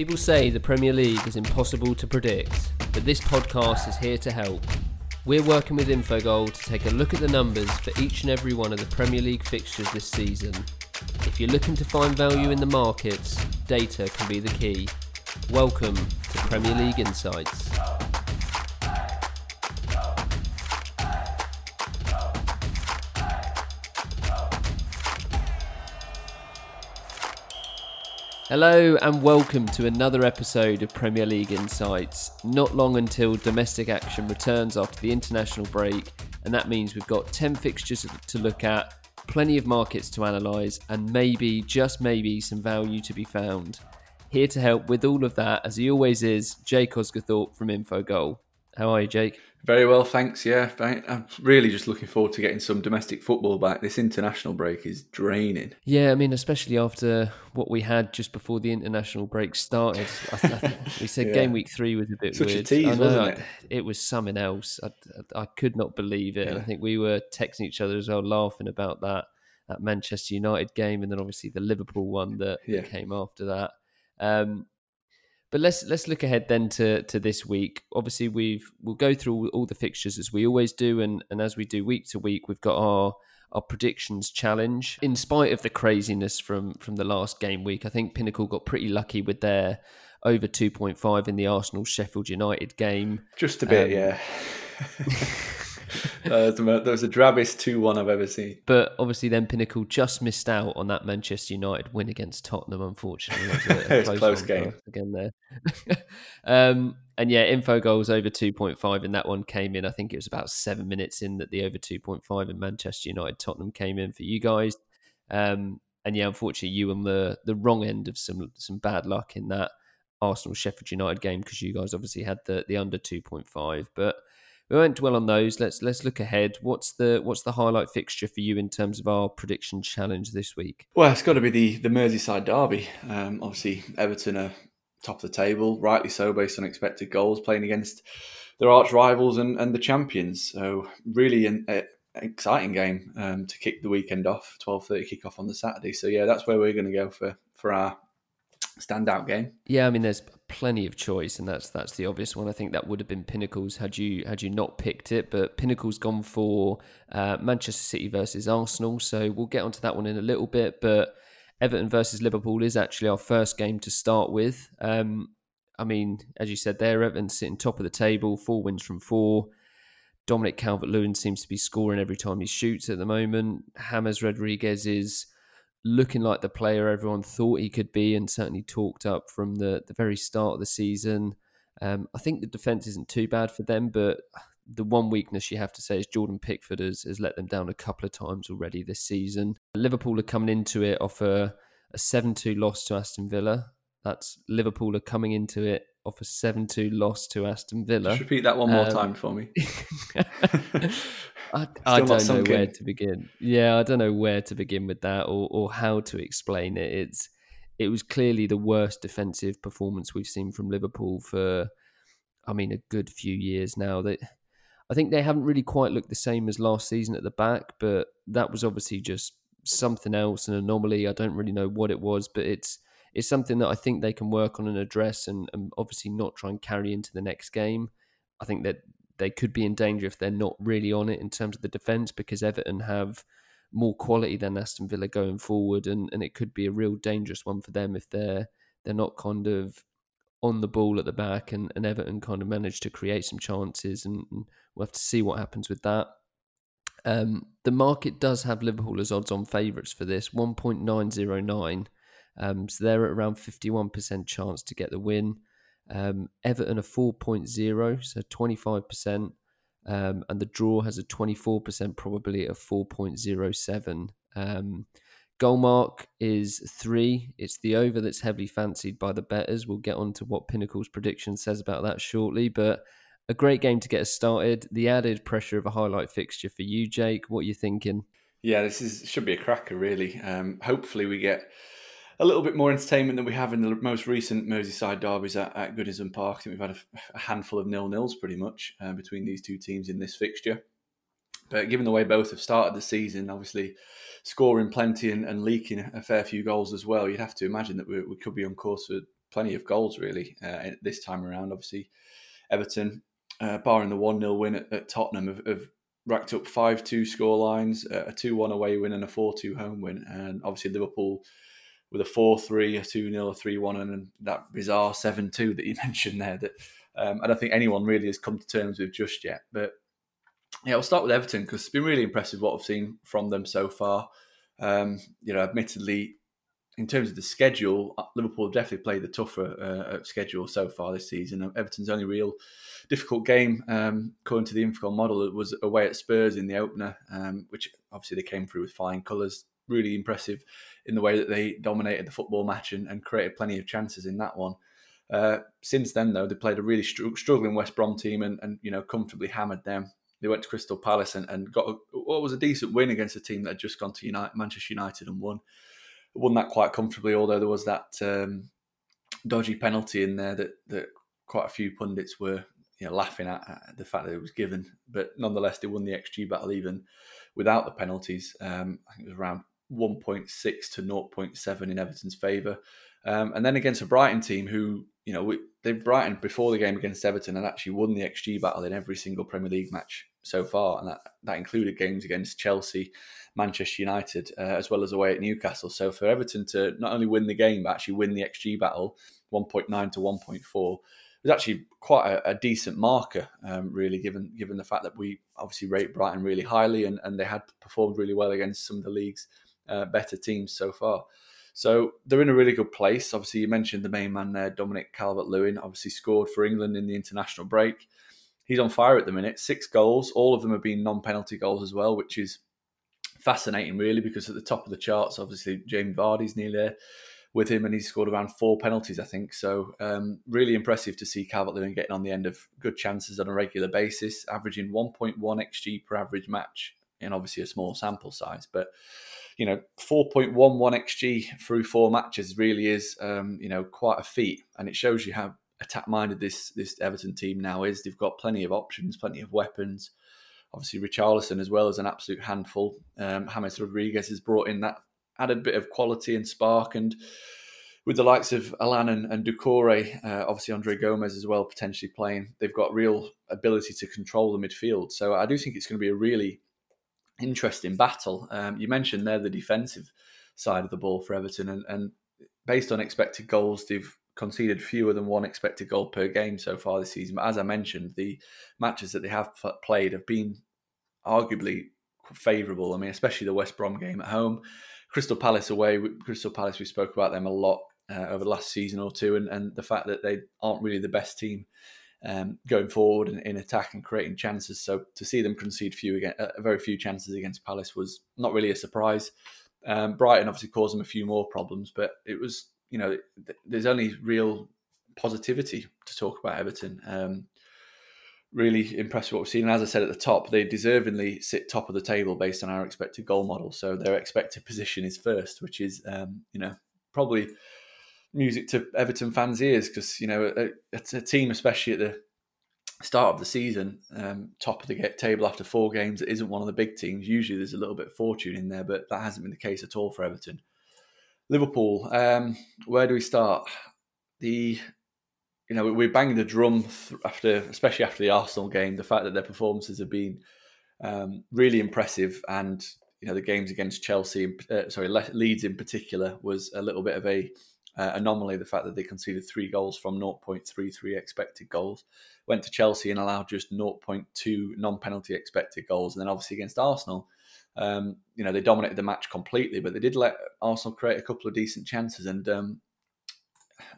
People say the Premier League is impossible to predict, but this podcast is here to help. We're working with Infogol to take a look at the numbers for each and every one of the Premier League fixtures this season. If you're looking to find value in the markets, data can be the key. Welcome to Premier League Insights. Hello and welcome to another episode of Premier League Insights. Not long until domestic action returns after the international break, and that means we've got 10 fixtures to look at, plenty of markets to analyse, and maybe, just maybe, some value to be found. Here to help with all of that, as he always is, Jake Osgathorpe from Infogol. How are you, Jake? Very well, thanks. Yeah, I'm really just looking forward to getting some domestic football back. This international break is draining. Yeah, I mean, especially after what we had just before the international break started. I, I we said yeah. game week three was a bit Such weird. A tease, know, wasn't it? It was something else. I, I could not believe it. Yeah. I think we were texting each other as well, laughing about that that Manchester United game, and then obviously the Liverpool one that, yeah. came after that. Um, but let's let's look ahead then to to this week. Obviously, we've we'll go through all the fixtures as we always do, and and as we do week to week, we've got our our predictions challenge. In spite of the craziness from from the last game week, I think Pinnacle got pretty lucky with their over two point five in the Arsenal Sheffield United game. Just a bit, um, yeah. uh, that was the drabbest 2 1 I've ever seen. But obviously, then Pinnacle just missed out on that Manchester United win against Tottenham, unfortunately. It was a, a close, close game. Again, there. um, and yeah, Infogol's over 2.5 and that one came in. I think it was about seven minutes in that the over 2.5 in Manchester United Tottenham came in for you guys. Um, and yeah, unfortunately, you on the, the wrong end of some some bad luck in that Arsenal Sheffield United game because you guys obviously had the, the under 2.5. But we won't dwell on those. Let's let's look ahead. What's the what's the highlight fixture for you in terms of our prediction challenge this week? Well, it's got to be the the Merseyside derby. Um, obviously, Everton are top of the table, rightly so, based on expected goals, playing against their arch rivals and, and the champions. So really an, an exciting game um, to kick the weekend off. Twelve thirty kickoff on the Saturday. So yeah, that's where we're going to go for for our standout game. Yeah, I mean, there's plenty of choice, and that's that's the obvious one. I think that would have been Pinnacles had you had you not picked it, but Pinnacles gone for uh, Manchester City versus Arsenal. So we'll get onto that one in a little bit, but Everton versus Liverpool is actually our first game to start with. Um, I mean, as you said there, Everton sitting top of the table, four wins from four. Dominic Calvert-Lewin seems to be scoring every time he shoots at the moment. James Rodriguez is looking like the player everyone thought he could be and certainly talked up from the, the very start of the season. Um, I think the defence isn't too bad for them, but the one weakness you have to say is Jordan Pickford has, has let them down a couple of times already this season. Liverpool are coming into it off a, a 7 2 loss to Aston Villa. That's Liverpool are coming into it off a 7 2 loss to Aston Villa. Just repeat that one more um, time for me. I, I don't know where to begin. Yeah, I don't know where to begin with that or, or how to explain it. It's it was clearly the worst defensive performance we've seen from Liverpool for, I mean, a good few years now. That I think they haven't really quite looked the same as last season at the back, but that was obviously just something else, an anomaly. I don't really know what it was, but it's it's something that I think they can work on and address, and, and obviously not try and carry into the next game. I think that they could be in danger if they're not really on it in terms of the defence because Everton have more quality than Aston Villa going forward, and, and it could be a real dangerous one for them if they're they're not kind of on the ball at the back, and, and Everton kind of managed to create some chances, and, and we'll have to see what happens with that. Um, the market does have Liverpool as odds on favourites for this, 1.909. Um, so they're at around 51% chance to get the win. Um, Everton a 4.0, so 25%. Um, and the draw has a 24% probability of 4.07. Um, goal mark is three. It's the over that's heavily fancied by the betters. We'll get on to what Pinnacle's prediction says about that shortly. But a great game to get us started. The added pressure of a highlight fixture for you, Jake. What are you thinking? Yeah, this is should be a cracker, really. Um, hopefully, we get a little bit more entertainment than we have in the most recent Merseyside derbies at, at Goodison Park. I think we've had a, a handful of nil nils pretty much uh, between these two teams in this fixture. But given the way both have started the season, obviously scoring plenty and, and leaking a fair few goals as well, you'd have to imagine that we, we could be on course for plenty of goals really uh, this time around. Obviously, Everton, uh, barring the one 0 win at, at Tottenham, have, have, racked up five two score lines, a two one away win, and a four two home win, and obviously Liverpool with a 4 3, a 2 0, a 3 1, and that bizarre 7 2 that you mentioned there that um, I don't think anyone really has come to terms with just yet. But yeah, I'll start with Everton because it's been really impressive what I've seen from them so far. Um, you know, admittedly, in terms of the schedule, uh, Liverpool have definitely played the tougher uh, schedule so far this season. Everton's only real difficult game, um, according to the Infogol model, was away at Spurs in the opener, um, which obviously they came through with flying colours. Really impressive in the way that they dominated the football match and, and created plenty of chances in that one. Uh, since then, though, they played a really str- struggling West Brom team and, and, you know comfortably hammered them. They went to Crystal Palace and, and got a, what was a decent win against a team that had just gone to United, Manchester United and won. Won that quite comfortably, although there was that um, dodgy penalty in there that, that quite a few pundits were you know, laughing at, at, the fact that it was given. But nonetheless, they won the XG battle even without the penalties. Um, I think it was around 1.6 to 0.7 in Everton's favour. Um, and then against a Brighton team who, you know, we, they Brighton before the game against Everton had actually won the XG battle in every single Premier League match so far, and that, that included games against Chelsea, Manchester United, uh, as well as away at Newcastle. So for Everton to not only win the game but actually win the XG battle, 1.9 to 1.4, was actually quite a, a decent marker, um, really, given given the fact that we obviously rate Brighton really highly and, and they had performed really well against some of the league's uh, better teams so far. So they're in a really good place. Obviously, you mentioned the main man there, Dominic Calvert Lewin, obviously scored for England in the international break. He's on fire at the minute, six goals. All of them have been non penalty goals as well, which is fascinating, really, because at the top of the charts, obviously, Jamie Vardy's nearly there with him, and he's scored around four penalties, I think. So, um, really impressive to see Calvert Lewin getting on the end of good chances on a regular basis, averaging 1.1 xG per average match, in obviously a small sample size. But you know, 4.11 xG through four matches really is, um, you know, quite a feat, and it shows you how attack minded this this Everton team now is. They've got plenty of options, plenty of weapons. Obviously, Richarlison as well as an absolute handful. Um, James Rodriguez has brought in that added bit of quality and spark, and with the likes of Allan and, and Doucouré, uh, obviously Andre Gomes as well potentially playing, they've got real ability to control the midfield. So I do think it's going to be a really interesting battle. Um, you mentioned there the defensive side of the ball for Everton, and, and based on expected goals, they've conceded fewer than one expected goal per game so far this season. But as I mentioned, the matches that they have played have been arguably favourable. I mean, especially the West Brom game at home, Crystal Palace away. Crystal Palace, we spoke about them a lot uh, over the last season or two, and, and the fact that they aren't really the best team um, going forward in, in, attack and creating chances. So to see them concede few again, uh, very few chances against Palace was not really a surprise. Um, Brighton obviously caused them a few more problems, but it was you know th- there's only real positivity to talk about Everton. Um, really impressed with what we've seen. And as I said at the top, they deservingly sit top of the table based on our expected goal model. So their expected position is first, which is um, you know probably music to Everton fans' ears because you know it's a team, especially at the start of the season, um, top of the table after four games. It isn't one of the big teams. Usually, there's a little bit of fortune in there, but that hasn't been the case at all for Everton. Liverpool, um, where do we start? The you know we're banging the drum after, especially after the Arsenal game. The fact that their performances have been um, really impressive, and you know the games against Chelsea, uh, sorry Leeds in particular, was a little bit of a uh, anomaly the fact that they conceded three goals from 0.33 expected goals. Went to Chelsea and allowed just 0.2 non penalty expected goals. And then obviously against Arsenal, um, you know, they dominated the match completely, but they did let Arsenal create a couple of decent chances. And, um,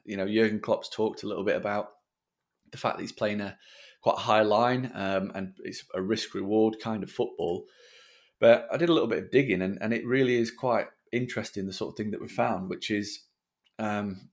you know, Jurgen Klopp's talked a little bit about the fact that he's playing a quite high line um, and it's a risk reward kind of football. But I did a little bit of digging and, and it really is quite interesting the sort of thing that we found, which is um,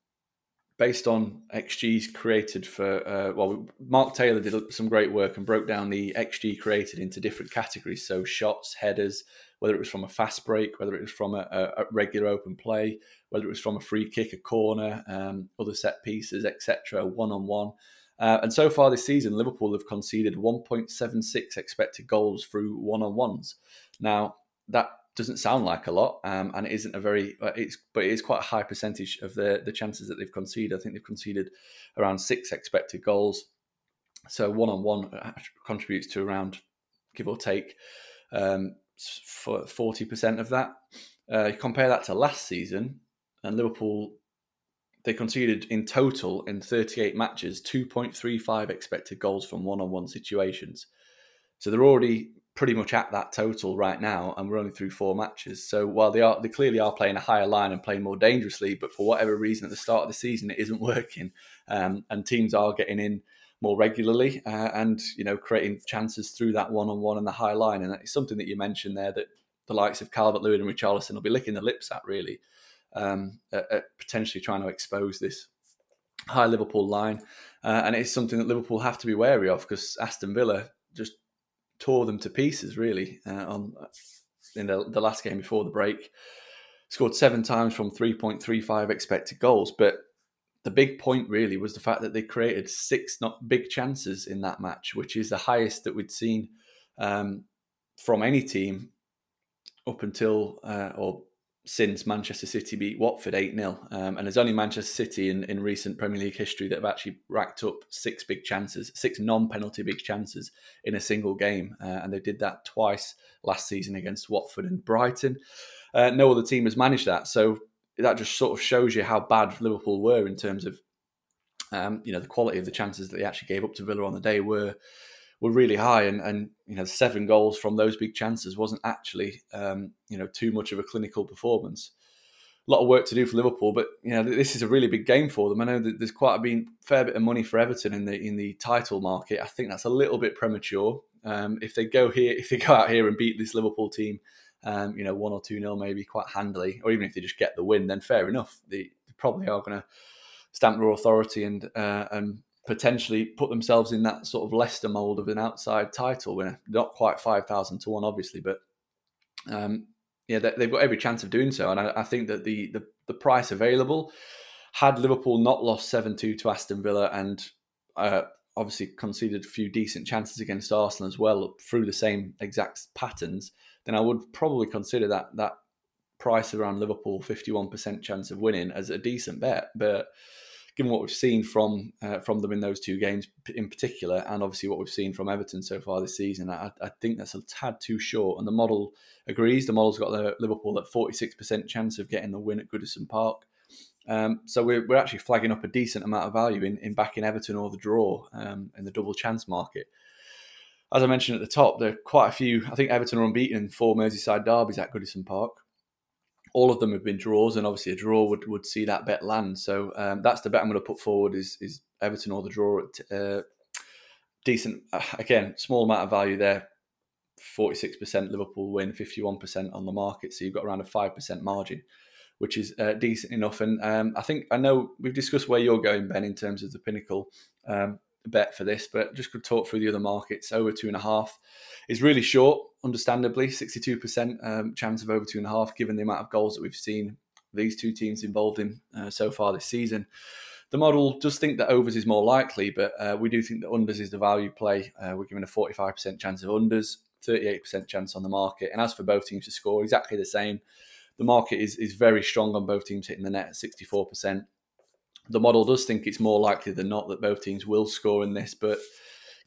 based on XGs created for, uh, well, Mark Taylor did some great work and broke down the XG created into different categories. So shots, headers, whether it was from a fast break, whether it was from a, a regular open play, whether it was from a free kick, a corner, um, other set pieces, etc., one on one. and so far this season, Liverpool have conceded 1.76 expected goals through one on ones. Now, that doesn't sound like a lot, um, and it isn't a very. Uh, it's but it is quite a high percentage of the the chances that they've conceded. I think they've conceded around six expected goals. So one on one contributes to around, give or take, um, for forty percent of that. Uh, compare that to last season, and Liverpool they conceded in total in 38 matches 2.35 expected goals from one-on-one situations. So they're already pretty much at that total right now, and we're only through four matches. So while they are, they clearly are playing a higher line and playing more dangerously, but for whatever reason at the start of the season, it isn't working, um, and teams are getting in more regularly uh, and you know creating chances through that one-on-one and the high line, and it's something that you mentioned there that the likes of Calvert-Lewin and Richarlison will be licking their lips at really, um, at, at potentially trying to expose this high Liverpool line, uh, and it's something that Liverpool have to be wary of because Aston Villa just tore them to pieces really uh, on in the, the last game before the break. Scored seven times from 3.35 expected goals, but the big point really was the fact that they created six not big chances in that match, which is the highest that we'd seen um, from any team up until uh, or since Manchester City beat Watford 8 0. Um, and there's only Manchester City in, in recent Premier League history that have actually racked up six big chances, six non penalty big chances in a single game. Uh, and they did that twice last season against Watford and Brighton. Uh, no other team has managed that. So that just sort of shows you how bad Liverpool were in terms of. Um, you know the quality of the chances that they actually gave up to Villa on the day were were really high, and and you know seven goals from those big chances wasn't actually um, you know too much of a clinical performance. A lot of work to do for Liverpool, but you know this is a really big game for them. I know that there's quite a been fair bit of money for Everton in the in the title market. I think that's a little bit premature. Um, if they go here, if they go out here and beat this Liverpool team, um, you know one or two nil maybe quite handily, or even if they just get the win, then fair enough. They, they probably are going to stamp their authority and uh, and potentially put themselves in that sort of Leicester mold of an outside title winner. Not quite 5,000 to 1, obviously, but um, yeah, they've got every chance of doing so. And I, I think that the, the, the price available, had Liverpool not lost 7 2 to Aston Villa and uh, obviously conceded a few decent chances against Arsenal as well through the same exact patterns, then I would probably consider that that price around Liverpool 51% chance of winning as a decent bet. But given what we've seen from uh, from them in those two games in particular, and obviously what we've seen from Everton so far this season, I, I think that's a tad too short. And the model agrees. The model's got the Liverpool at forty six percent chance of getting the win at Goodison Park. Um, so we're, we're actually flagging up a decent amount of value in, in backing Everton or the draw um, in the double chance market. As I mentioned at the top, there are quite a few. I think Everton are unbeaten in four Merseyside derbies at Goodison Park all of them have been draws, and obviously a draw would, would see that bet land. So um, that's the bet I'm going to put forward is is Everton or the draw at uh, decent again small amount of value there. Forty six percent Liverpool win, fifty one percent on the market, so you've got around a five percent margin, which is uh, decent enough. And um, I think I know we've discussed where you're going, Ben, in terms of the pinnacle um, bet for this, but just could talk through the other markets. Over two and a half is really short understandably, 62% um, chance of over two and a half, given the amount of goals that we've seen these two teams involved in uh, so far this season. The model does think that overs is more likely, but uh, we do think that unders is the value play. Uh, we're given a 45% chance of unders, 38% chance on the market. And as for both teams to score, exactly the same. The market is, is very strong on both teams hitting the net at 64%. The model does think it's more likely than not that both teams will score in this, but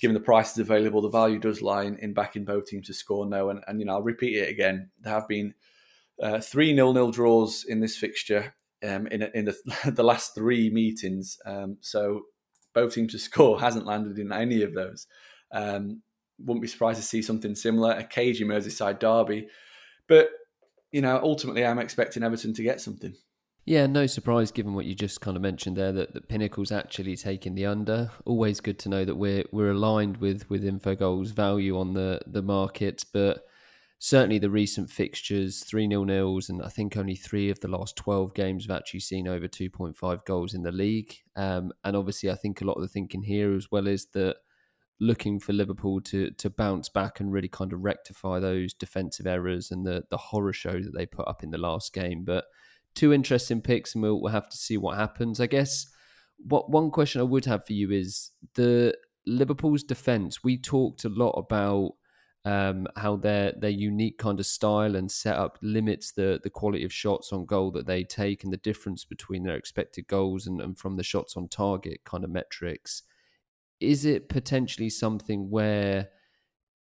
given the prices available, the value does lie in, in backing both teams to score no. And, and you know, I'll repeat it again. There have been uh, three nil-nil draws in this fixture um, in in the, the last three meetings. Um, so both teams to score hasn't landed in any of those. Um, wouldn't be surprised to see something similar, a cagey Merseyside derby. But you know, ultimately, I'm expecting Everton to get something. Yeah, no surprise given what you just kind of mentioned there that, that Pinnacle's actually taking the under. Always good to know that we're we're aligned with with Infogol's value on the the market, but certainly the recent fixtures, three nil nils, and I think only three of the last twelve games have actually seen over two point five goals in the league. Um, and obviously, I think a lot of the thinking here as well is that looking for Liverpool to to bounce back and really kind of rectify those defensive errors and the the horror show that they put up in the last game, but two interesting picks, and we'll, we'll have to see what happens. I guess what one question I would have for you is the Liverpool's defense. We talked a lot about um, how their their unique kind of style and setup limits the the quality of shots on goal that they take and the difference between their expected goals and, and from the shots on target kind of metrics. Is it potentially something where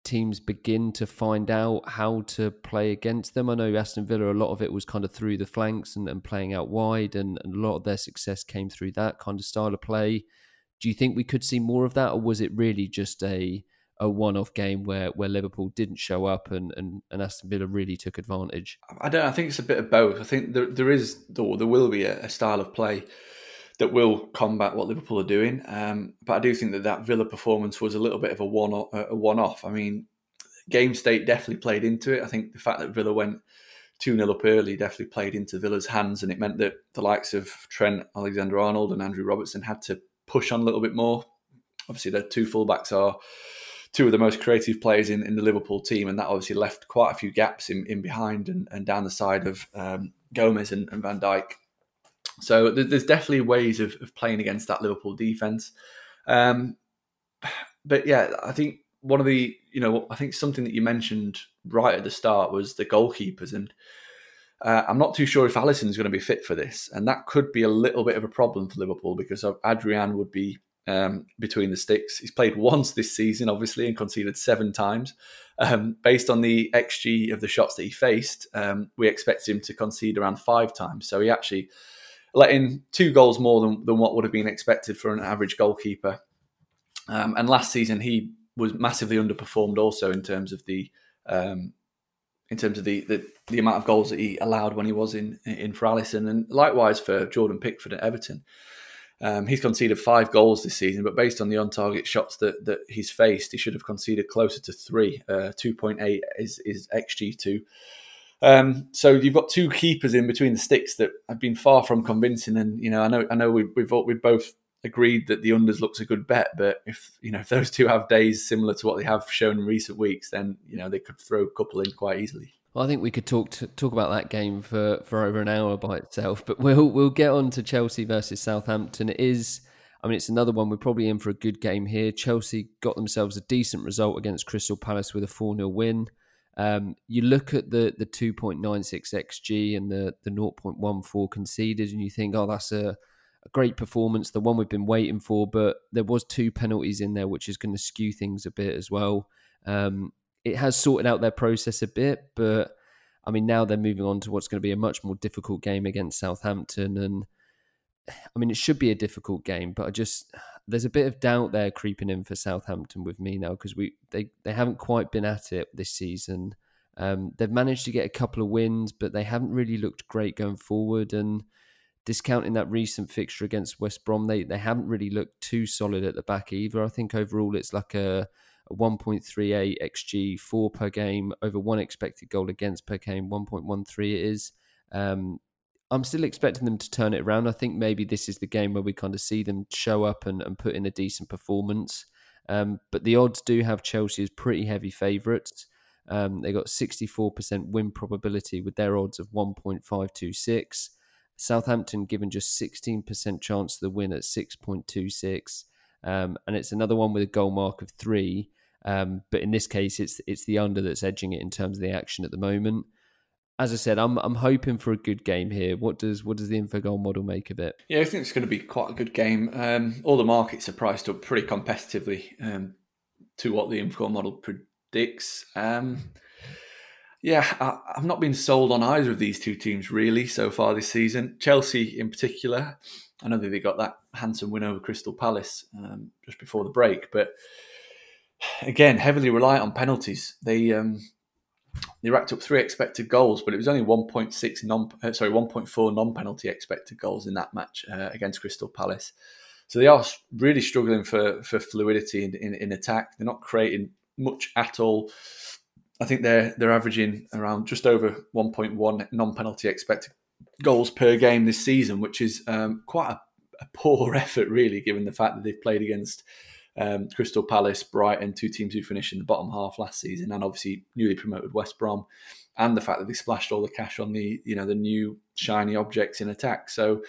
teams begin to find out how to play against them? I know Aston Villa, a lot of it was kind of through the flanks and, and playing out wide, and, and a lot of their success came through that kind of style of play. Do you think we could see more of that, or was it really just a a one-off game where where Liverpool didn't show up and and, and Aston Villa really took advantage? I don't. I think it's a bit of both. I think there there is or there will be a, a style of play that will combat what Liverpool are doing. Um, but I do think that that Villa performance was a little bit of a one a one off. I mean, game state definitely played into it. I think the fact that Villa went 2 0 up early definitely played into Villa's hands, and it meant that the likes of Trent Alexander Arnold and Andrew Robertson had to push on a little bit more. Obviously, their two fullbacks are two of the most creative players in, in the Liverpool team, and that obviously left quite a few gaps in, in behind and, and down the side of um, Gomez and, and, Van Dijk. So there's definitely ways of, of playing against that Liverpool defense. Um, but yeah, I think one of the you know I think something that you mentioned right at the start was the goalkeepers, and uh, I'm not too sure if Alisson is going to be fit for this, and that could be a little bit of a problem for Liverpool because Adrian would be um, between the sticks. He's played once this season, obviously, and conceded seven times. Um, based on the XG of the shots that he faced, um, we expect him to concede around five times. So he actually let in two goals more than, than what would have been expected for an average goalkeeper. Um, and last season, he was massively underperformed also in terms of the um, in terms of the, the, the amount of goals that he allowed when he was in in for Alisson, and likewise for Jordan Pickford at Everton. Um, he's conceded five goals this season, but based on the on-target shots that, that he's faced, he should have conceded closer to three. Uh, two point eight is is xG two. Um, so you've got two keepers in between the sticks that have been far from convincing, and you know I know I know we, we've we've both agreed that the unders looks a good bet, but if you know if those two have days similar to what they have shown in recent weeks, then you know they could throw a couple in quite easily. Well, I think we could talk to, talk about that game for, for over an hour by itself, but we'll we'll get on to Chelsea versus Southampton. It is, I mean, it's another one. We're probably in for a good game here. Chelsea got themselves a decent result against Crystal Palace with a four 0 win. Um, you look at the the two point nine six xg and the the zero point one four conceded, and you think, oh, that's a a great performance, the one we've been waiting for. But there was two penalties in there, which is going to skew things a bit as well. Um, it has sorted out their process a bit, but I mean, now they're moving on to what's going to be a much more difficult game against Southampton. And I mean, it should be a difficult game, but I just, there's a bit of doubt there creeping in for Southampton with me now because we they, they haven't quite been at it this season. Um, they've managed to get a couple of wins, but they haven't really looked great going forward. And discounting that recent fixture against West Brom, they, they haven't really looked too solid at the back either. I think overall it's like a 1.38 xg four per game over one expected goal against per game 1.13 it is um, i'm still expecting them to turn it around. I think maybe this is the game where we kind of see them show up and, and put in a decent performance. Um, but the odds do have chelsea as pretty heavy favourites. Um, they got 64% win probability with their odds of 1.526 southampton given just 16% chance of the win at 6.26 um, and it's another one with a goal mark of three. Um, but in this case, it's it's the under that's edging it in terms of the action at the moment. As I said, I'm I'm hoping for a good game here. What does what does the Infogol model make of it? Yeah, I think it's going to be quite a good game. Um, all the markets are priced up pretty competitively um, to what the Infogol model predicts. Um, yeah, I, have not been sold on either of these two teams really so far this season. Chelsea, in particular, I know that they got that handsome win over Crystal Palace um, just before the break, but again, heavily reliant on penalties. They um, they racked up three expected goals, but it was only 1.6 non uh, sorry 1.4 non penalty expected goals in that match uh, against Crystal Palace. So they are really struggling for for fluidity in, in, in attack. They're not creating much at all. I think they're they're averaging around just over 1.1 non penalty expected goals per game this season, which is um, quite a, a poor effort, really, given the fact that they've played against um, Crystal Palace, Brighton, two teams who finished in the bottom half last season, and obviously newly promoted West Brom, and the fact that they splashed all the cash on the you know the new shiny objects in attack. So,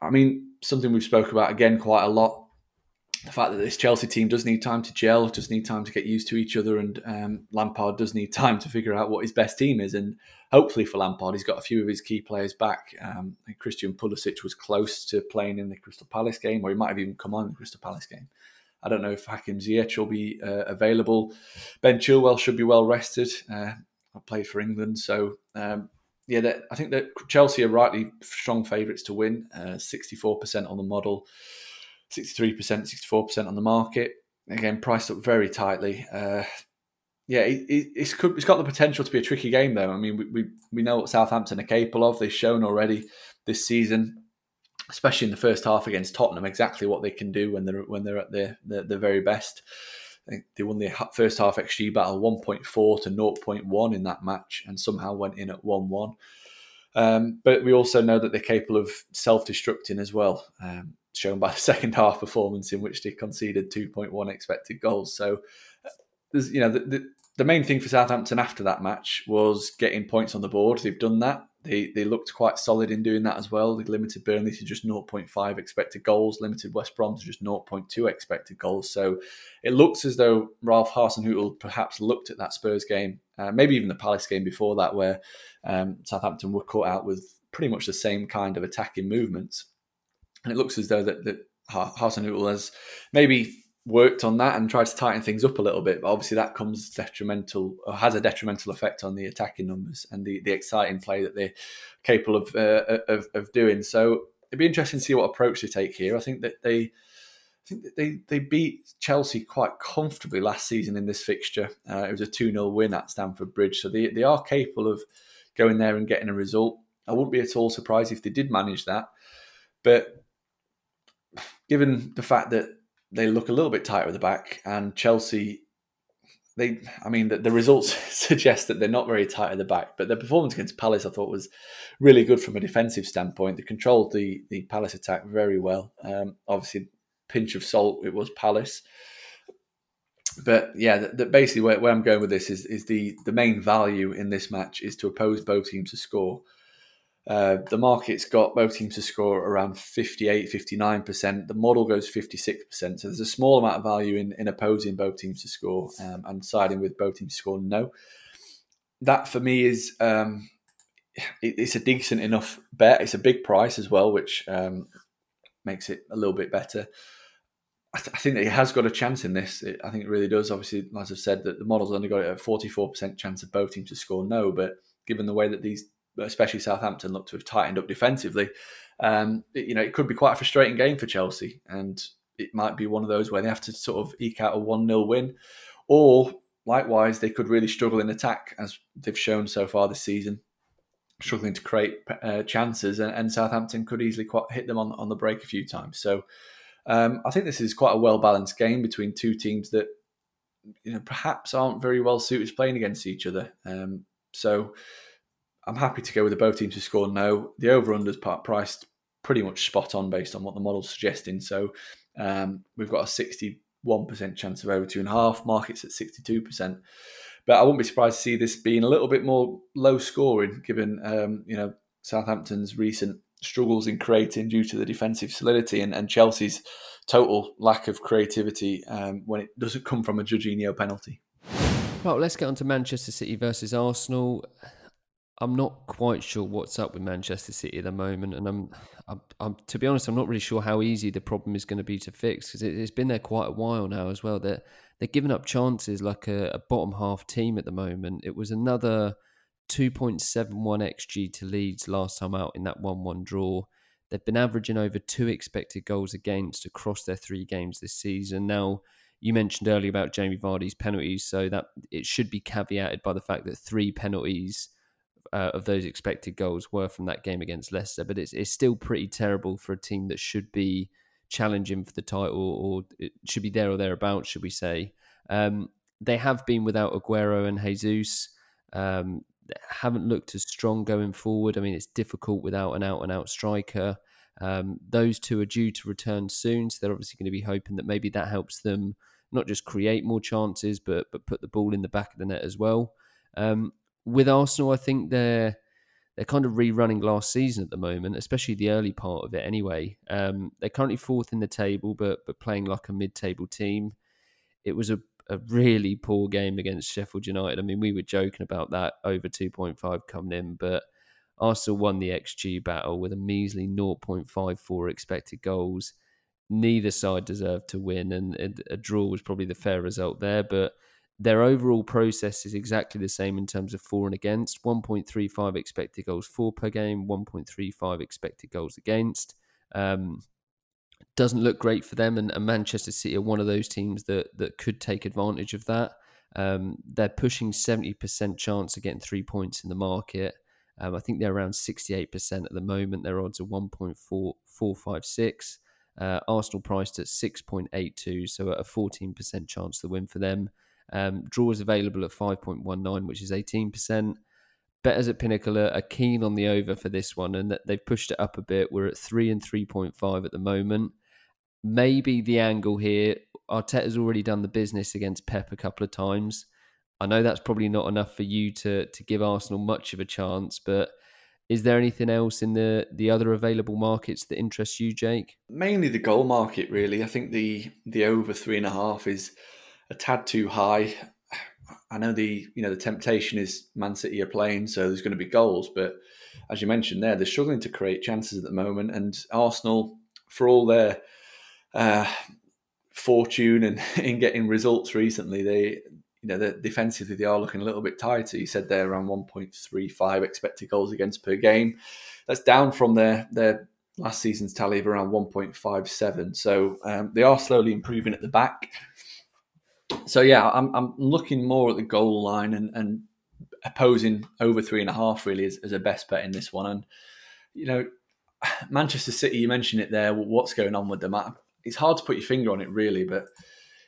I mean, something we've spoke about again quite a lot the fact that this Chelsea team does need time to gel, does need time to get used to each other, and um, Lampard does need time to figure out what his best team is. And hopefully for Lampard, he's got a few of his key players back. Um, Christian Pulisic was close to playing in the Crystal Palace game, or he might have even come on in the Crystal Palace game. I don't know if Hakim Ziyech will be uh, available. Ben Chilwell should be well rested. Uh, I played for England, so um, yeah, I think that Chelsea are rightly strong favourites to win. Uh, sixty-four percent on the model. 63%, 64% on the market. Again, priced up very tightly. Uh, yeah, it, it, it's, it's got the potential to be a tricky game, though. I mean, we, we, we know what Southampton are capable of. They've shown already this season, especially in the first half against Tottenham, exactly what they can do when they're when they're at their their, their very best. they won the first half XG battle 1.4 to 0.1 in that match, and somehow went in at 1-1. Um, but we also know that they're capable of self-destructing as well. Um, shown by the second half performance in which they conceded 2.1 expected goals. So there's you know the, the main thing for Southampton after that match was getting points on the board. They've done that. They they looked quite solid in doing that as well. They limited Burnley to just 0.5 expected goals, limited West Brom to just 0.2 expected goals. So it looks as though Ralph Hasenhüttl perhaps looked at that Spurs game, uh, maybe even the Palace game before that, where um, Southampton were caught out with pretty much the same kind of attacking movements and it looks as though that, that Hasenhüttl has maybe worked on that and tried to tighten things up a little bit. But obviously, that comes detrimental or has a detrimental effect on the attacking numbers and the, the exciting play that they're capable of, uh, of, of doing. So it'd be interesting to see what approach they take here. I think that they. I think that they, they beat Chelsea quite comfortably last season in this fixture. Uh, it was a 2 0 win at Stamford Bridge. So they, they are capable of going there and getting a result. I wouldn't be at all surprised if they did manage that. But given the fact that they look a little bit tighter at the back and Chelsea they I mean the, the, results suggest that they're not very tight at the back, but their performance against Palace I thought was really good from a defensive standpoint. They controlled the the Palace attack very well. Um, obviously, pinch of salt it was Palace, but yeah, basically where, where, I'm going with this is is the the main value in this match is to oppose both teams to score. Uh, the market's got both teams to score around 58, 59%. The model goes 56%. So there's a small amount of value in, in opposing both teams to score um, and siding with both teams to score no. That for me is um, it, it's a decent enough bet. It's a big price as well, which um, makes it a little bit better. I, th- I, think that it has got a chance in this. It, I think it really does. Obviously, as I've said, that the model's only got a 44% chance of both teams to score no, but given the way that these especially Southampton, look to have tightened up defensively. Um, it, you know, it could be quite a frustrating game for Chelsea, and it might be one of those where they have to sort of eke out a one 0 win, or likewise they could really struggle in attack as they've shown so far this season, struggling to create uh, chances, and, and, Southampton could easily quite hit them on on the break a few times. So. Um, I think this is quite a well balanced game between two teams that you know perhaps aren't very well suited to playing against each other. Um, so I'm happy to go with the both teams to score no. The over under is priced pretty much spot on based on what the model's suggesting. So um, we've got a 61% chance of over two and a half. Markets at 62%. But I wouldn't be surprised to see this being a little bit more low scoring, given um, you know Southampton's recent struggles in creating due to the defensive solidity and, and Chelsea's total lack of creativity um, when it doesn't come from a Jorginho penalty. Well, let's get on to Manchester City versus Arsenal. I'm not quite sure what's up with Manchester City at the moment, and I'm, I'm, I'm to be honest, I'm not really sure how easy the problem is going to be to fix because it, has been there quite a while now as well. They're they're giving up chances like a, a bottom half team at the moment. It was another 2.71 xG to Leeds last time out in that one-one draw. They've been averaging over two expected goals against across their three games this season. Now, you mentioned earlier about Jamie Vardy's penalties, so that it should be caveated by the fact that three penalties uh, of those expected goals were from that game against Leicester, but it's it's still pretty terrible for a team that should be challenging for the title or it should be there or thereabouts, should we say? Um, they have been without Aguero and Jesus. Um, haven't looked as strong going forward. I mean, it's difficult without an out and out striker. Um, those two are due to return soon, so they're obviously going to be hoping that maybe that helps them not just create more chances, but but put the ball in the back of the net as well. Um, with Arsenal, I think they're they're kind of rerunning last season at the moment, especially the early part of it. Anyway, um, they're currently fourth in the table, but but playing like a mid-table team. It was a, a really poor game against Sheffield United. I mean, we were joking about that over two point five coming in, but Arsenal won the XG battle with a measly 0.54 expected goals. Neither side deserved to win, and a draw was probably the fair result there. But their overall process is exactly the same in terms of for and against 1.35 expected goals for per game, 1.35 expected goals against. Um, doesn't look great for them, and, and, Manchester City are one of those teams that, that could take advantage of that. Um, they're pushing 70% chance of getting three points in the market. Um, I think they're around 68% at the moment. Their odds are 1.456. Uh, Arsenal priced at 6.82, so a 14% chance to win for them. Um, draws available at 5.19, which is 18%. Betters at Pinnacle are, keen on the over for this one, and that they've pushed it up a bit. We're at 3 and 3.5 at the moment. Maybe the angle here, Arteta's already done the business against Pep a couple of times. I know that's probably not enough for you to to give Arsenal much of a chance, but is there anything else in the the other available markets that interests you, Jake? Mainly the goal market, really. I think the the over three and a half is a tad too high. I know the you know the temptation is Man City are playing, so there's going to be goals, but as you mentioned there, they're struggling to create chances at the moment, and Arsenal, for all their uh, fortune and in getting results recently, they you know, defensively they are looking a little bit tighter. You said they're around 1.35 expected goals against per game. That's down from their their last season's tally of around 1.57. So um, they are slowly improving at the back. So yeah, I'm I'm looking more at the goal line and and opposing over three and a half really as, as a best bet in this one. And you know, Manchester City, you mentioned it there. What's going on with them? It's hard to put your finger on it really, but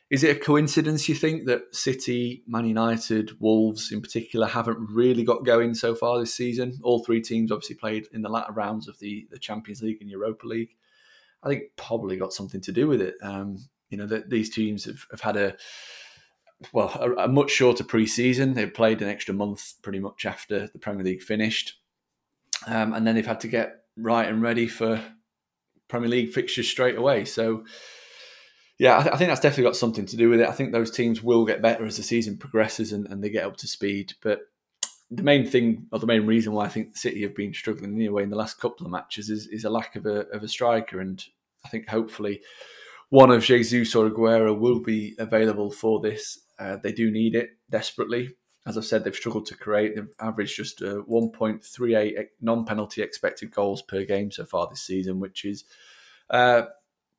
is it a coincidence, you think, that City, Man United, Wolves in particular haven't really got going so far this season? All three teams obviously played in the latter rounds of the, the Champions League and Europa League. I think probably got something to do with it. Um, you know, that these teams have, have had a well a, a much shorter pre-season. They played an extra month pretty much after the Premier League finished, um, and then they've had to get right and ready for Premier League fixtures straight away. So yeah, I, th- I, think that's definitely got something to do with it. I think those teams will get better as the season progresses and, and they get up to speed. But the main thing, or the main reason why I think City have been struggling anyway in the last couple of matches is, is a lack of a, of a striker. And I think hopefully one of Jesus or Aguero will be available for this. Uh, they do need it desperately. As I've said, they've struggled to create. They've averaged just uh, 1.38 non-penalty expected goals per game so far this season, which is uh,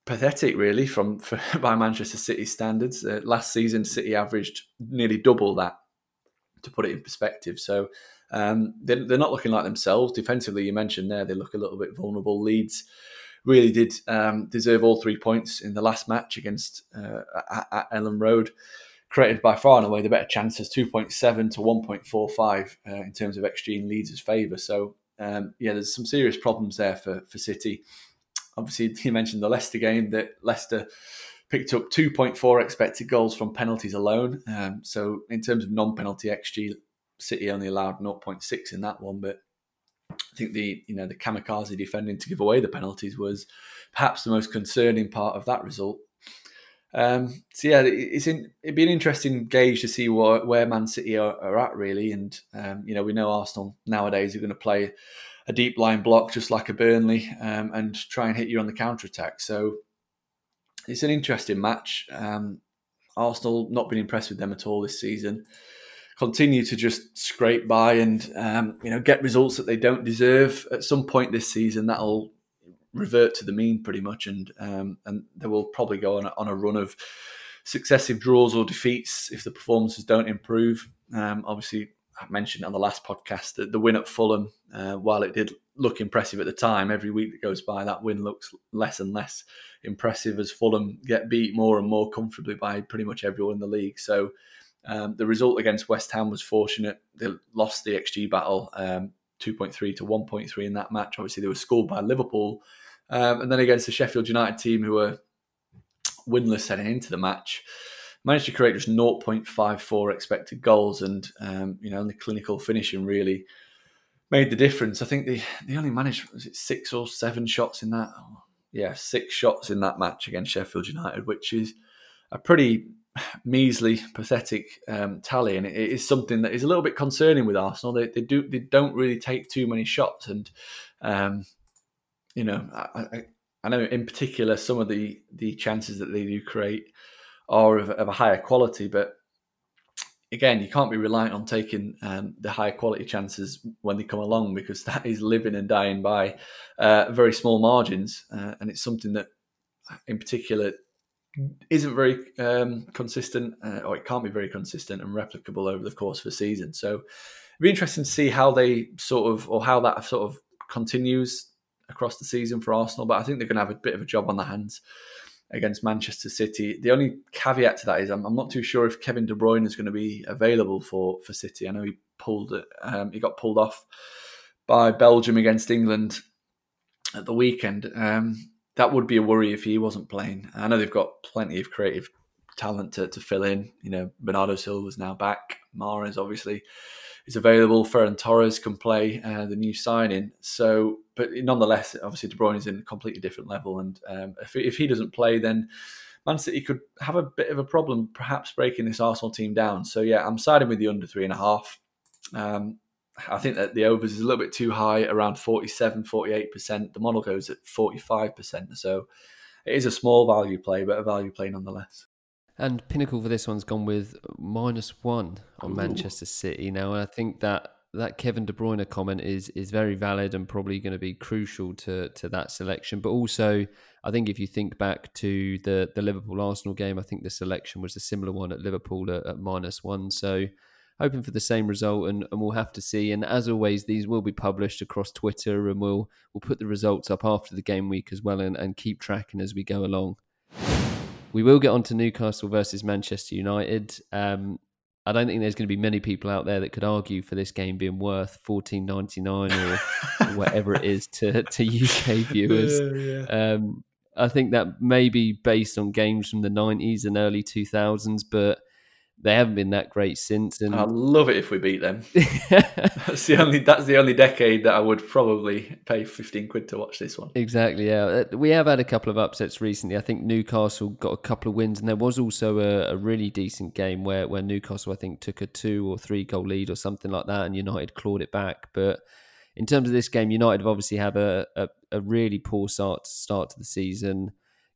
pathetic, really, from for, by Manchester City standards. Uh, last season, City averaged nearly double that. To put it in perspective, so um, they're, they're, not looking like themselves defensively. You mentioned there they look a little bit vulnerable. Leeds really did um, deserve all three points in the last match against uh, at, at Elland Road. Created by far and away the better chances, two point seven to one point four five uh, in terms of XG in Leeds' favour. So um, yeah, there's some serious problems there for for City obviously you mentioned the Leicester game that Leicester picked up 2.4 expected goals from penalties alone. Um, so in terms of non-penalty xG, City only allowed 0.6 in that one, but I think the you know the kamikaze defending to give away the penalties was perhaps the most concerning part of that result. Um, so yeah, it's in, it'd be an interesting gauge to see what, where Man City are, are at really, and um, you know we know Arsenal nowadays are going to play a deep line block just like a Burnley um, and try and hit you on the counter attack. So it's an interesting match. Um, Arsenal not been impressed with them at all this season. Continue to just scrape by and um, you know get results that they don't deserve. At some point this season, that'll revert to the mean pretty much, and um, and they will probably go on a, on a run of successive draws or defeats if the performances don't improve. Um, obviously, I mentioned on the last podcast that the win at Fulham, uh, while it did look impressive at the time, every week that goes by, that win looks less and less impressive as Fulham get beat more and more comfortably by pretty much everyone in the league. So um, the result against West Ham was fortunate. They lost the XG battle um, 2.3 to 1.3 in that match. Obviously, they were scored by Liverpool. Um, and then against the Sheffield United team, who were winless heading into the match managed to create just 0.54 expected goals and um, you know the clinical finishing really made the difference. I think they they only managed was it six or seven shots in that. Yeah, six shots in that match against Sheffield United, which is a pretty measly, pathetic um, tally, and it is something that is a little bit concerning with Arsenal. They, they do they don't really take too many shots, and um, you know, I, I, I, know in particular some of the the chances that they do create are of, of a higher quality, but again, you can't be reliant on taking um, the high quality chances when they come along because that is living and dying by uh, very small margins, uh, and it's something that, in particular, isn't very um, consistent, uh, or it can't be very consistent and replicable over the course of a season. So, it'd be interesting to see how they sort of, or how that sort of continues across the season for Arsenal. But I think they're going to have a bit of a job on their hands against Manchester City. The only caveat to that is I'm, I'm, not too sure if Kevin De Bruyne is going to be available for for City. I know he pulled um, he got pulled off by Belgium against England at the weekend. Um, that would be a worry if he wasn't playing. I know they've got plenty of creative talent to, to fill in. You know, Bernardo Silva's now back. Mahrez obviously is available. Ferran Torres can play uh, the new signing. So, but nonetheless, obviously De Bruyne is in a completely different level, and um, if, if he doesn't play, then Man City could have a bit of a problem, perhaps breaking this Arsenal team down. So yeah, I'm siding with the under three and a half. Um, I think that the overs is a little bit too high, around 47, 48%. The model goes at 45%. So it is a small value play, but a value play nonetheless. And Pinnacle for this one's gone with minus one on Ooh. Manchester City. Now, I think that that Kevin De Bruyne comment is is very valid and probably going to be crucial to to that selection. But also, I think if you think back to the the Liverpool Arsenal game, I think the selection was a similar one at Liverpool at, at minus one. So hoping for the same result, and, and we'll have to see. And as always, these will be published across Twitter, and we'll we'll put the results up after the game week as well, and, and keep tracking as we go along. We will get on to Newcastle versus Manchester United. Um, I don't think there's going to be many people out there that could argue for this game being worth fourteen ninety nine or whatever it is to to UK viewers. Yeah, yeah. Um, I think that may be based on games from the nineties and early two thousands, but they haven't been that great since. And I love it if we beat them. that's the only that's the only decade that I would probably pay fifteen quid to watch this one. Exactly. Yeah, uh, we have had a couple of upsets recently. I think Newcastle got a couple of wins, and there was also a, a really decent game where where Newcastle I think took a two or three goal lead or something like that, and United clawed it back. But in terms of this game, United have obviously had a, a, a really poor start start to the season.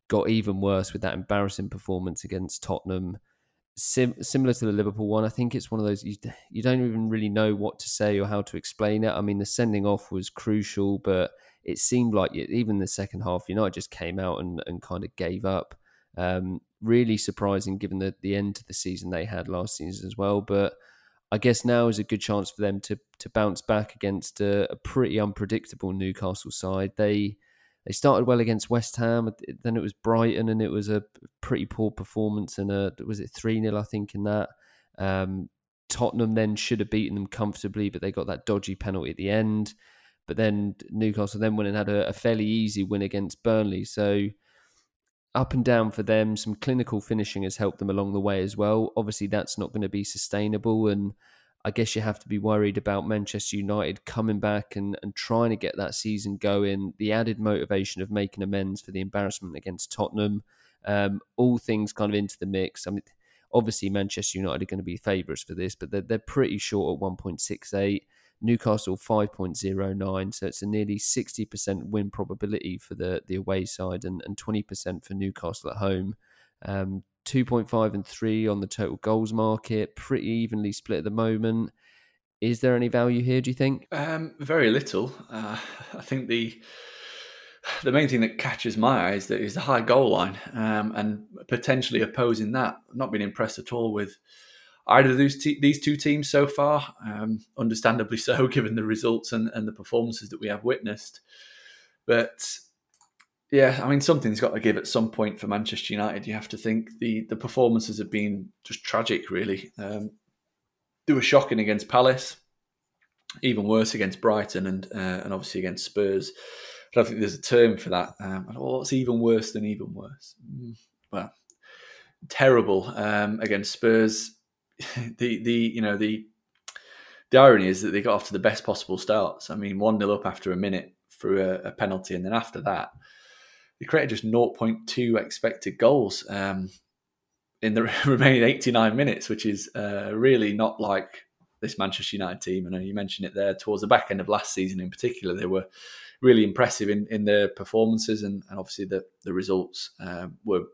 Got even worse with that embarrassing performance against Tottenham sim- similar to the Liverpool one. I think it's one of those you, you don't even really know what to say or how to explain it. I mean, the sending off was crucial, but it seemed like even the second half, United just came out and, and kind of gave up. Um, really surprising given the, the end to the season they had last season as well. But I guess now is a good chance for them to to bounce back against a, a pretty unpredictable Newcastle side. They they started well against West Ham. Then it was Brighton, and it was a pretty poor performance. And a, was it three 0 I think in that. Um, Tottenham then should have beaten them comfortably, but they got that dodgy penalty at the end. But then Newcastle then went and had a, a fairly easy win against Burnley. So up and down for them. Some clinical finishing has helped them along the way as well. Obviously, that's not going to be sustainable, and I guess you have to be worried about Manchester United coming back and, and trying to get that season going. The added motivation of making amends for the embarrassment against Tottenham. Um, all things kind of into the mix. I mean, obviously Manchester United are going to be favourites for this, but they're, they're pretty short at 1.68. Newcastle 5.09, so it's a nearly 60% win probability for the, the away side and, and 20% for Newcastle at home. Um, 2.5 and 3 on the total goals market, pretty evenly split at the moment. Is there any value here, do you think? Um, very little. Uh, I think the the main thing that catches my eye is that is the high goal line um, and potentially opposing that. Not been impressed at all with either of these, te- these two teams so far, um, understandably so, given the results and, and the performances that we have witnessed. But yeah, I mean something's got to give at some point for Manchester United. You have to think the the performances have been just tragic, really. Um, they were shocking against Palace, even worse against Brighton, and uh, and obviously against Spurs. I don't think there's a term for that. Um, what's even worse than even worse? Mm, well, terrible um, against Spurs. the the you know the the irony is that they got off to the best possible starts. I mean, 1 0 up after a minute through a, a, penalty, and then after that, they created just 0.2 expected goals um, in the remaining 89 minutes, which is uh, really not like this Manchester United team. I know you mentioned it there towards the back end of last season in particular. They were really impressive in, in their performances, and, and obviously the, the results uh, were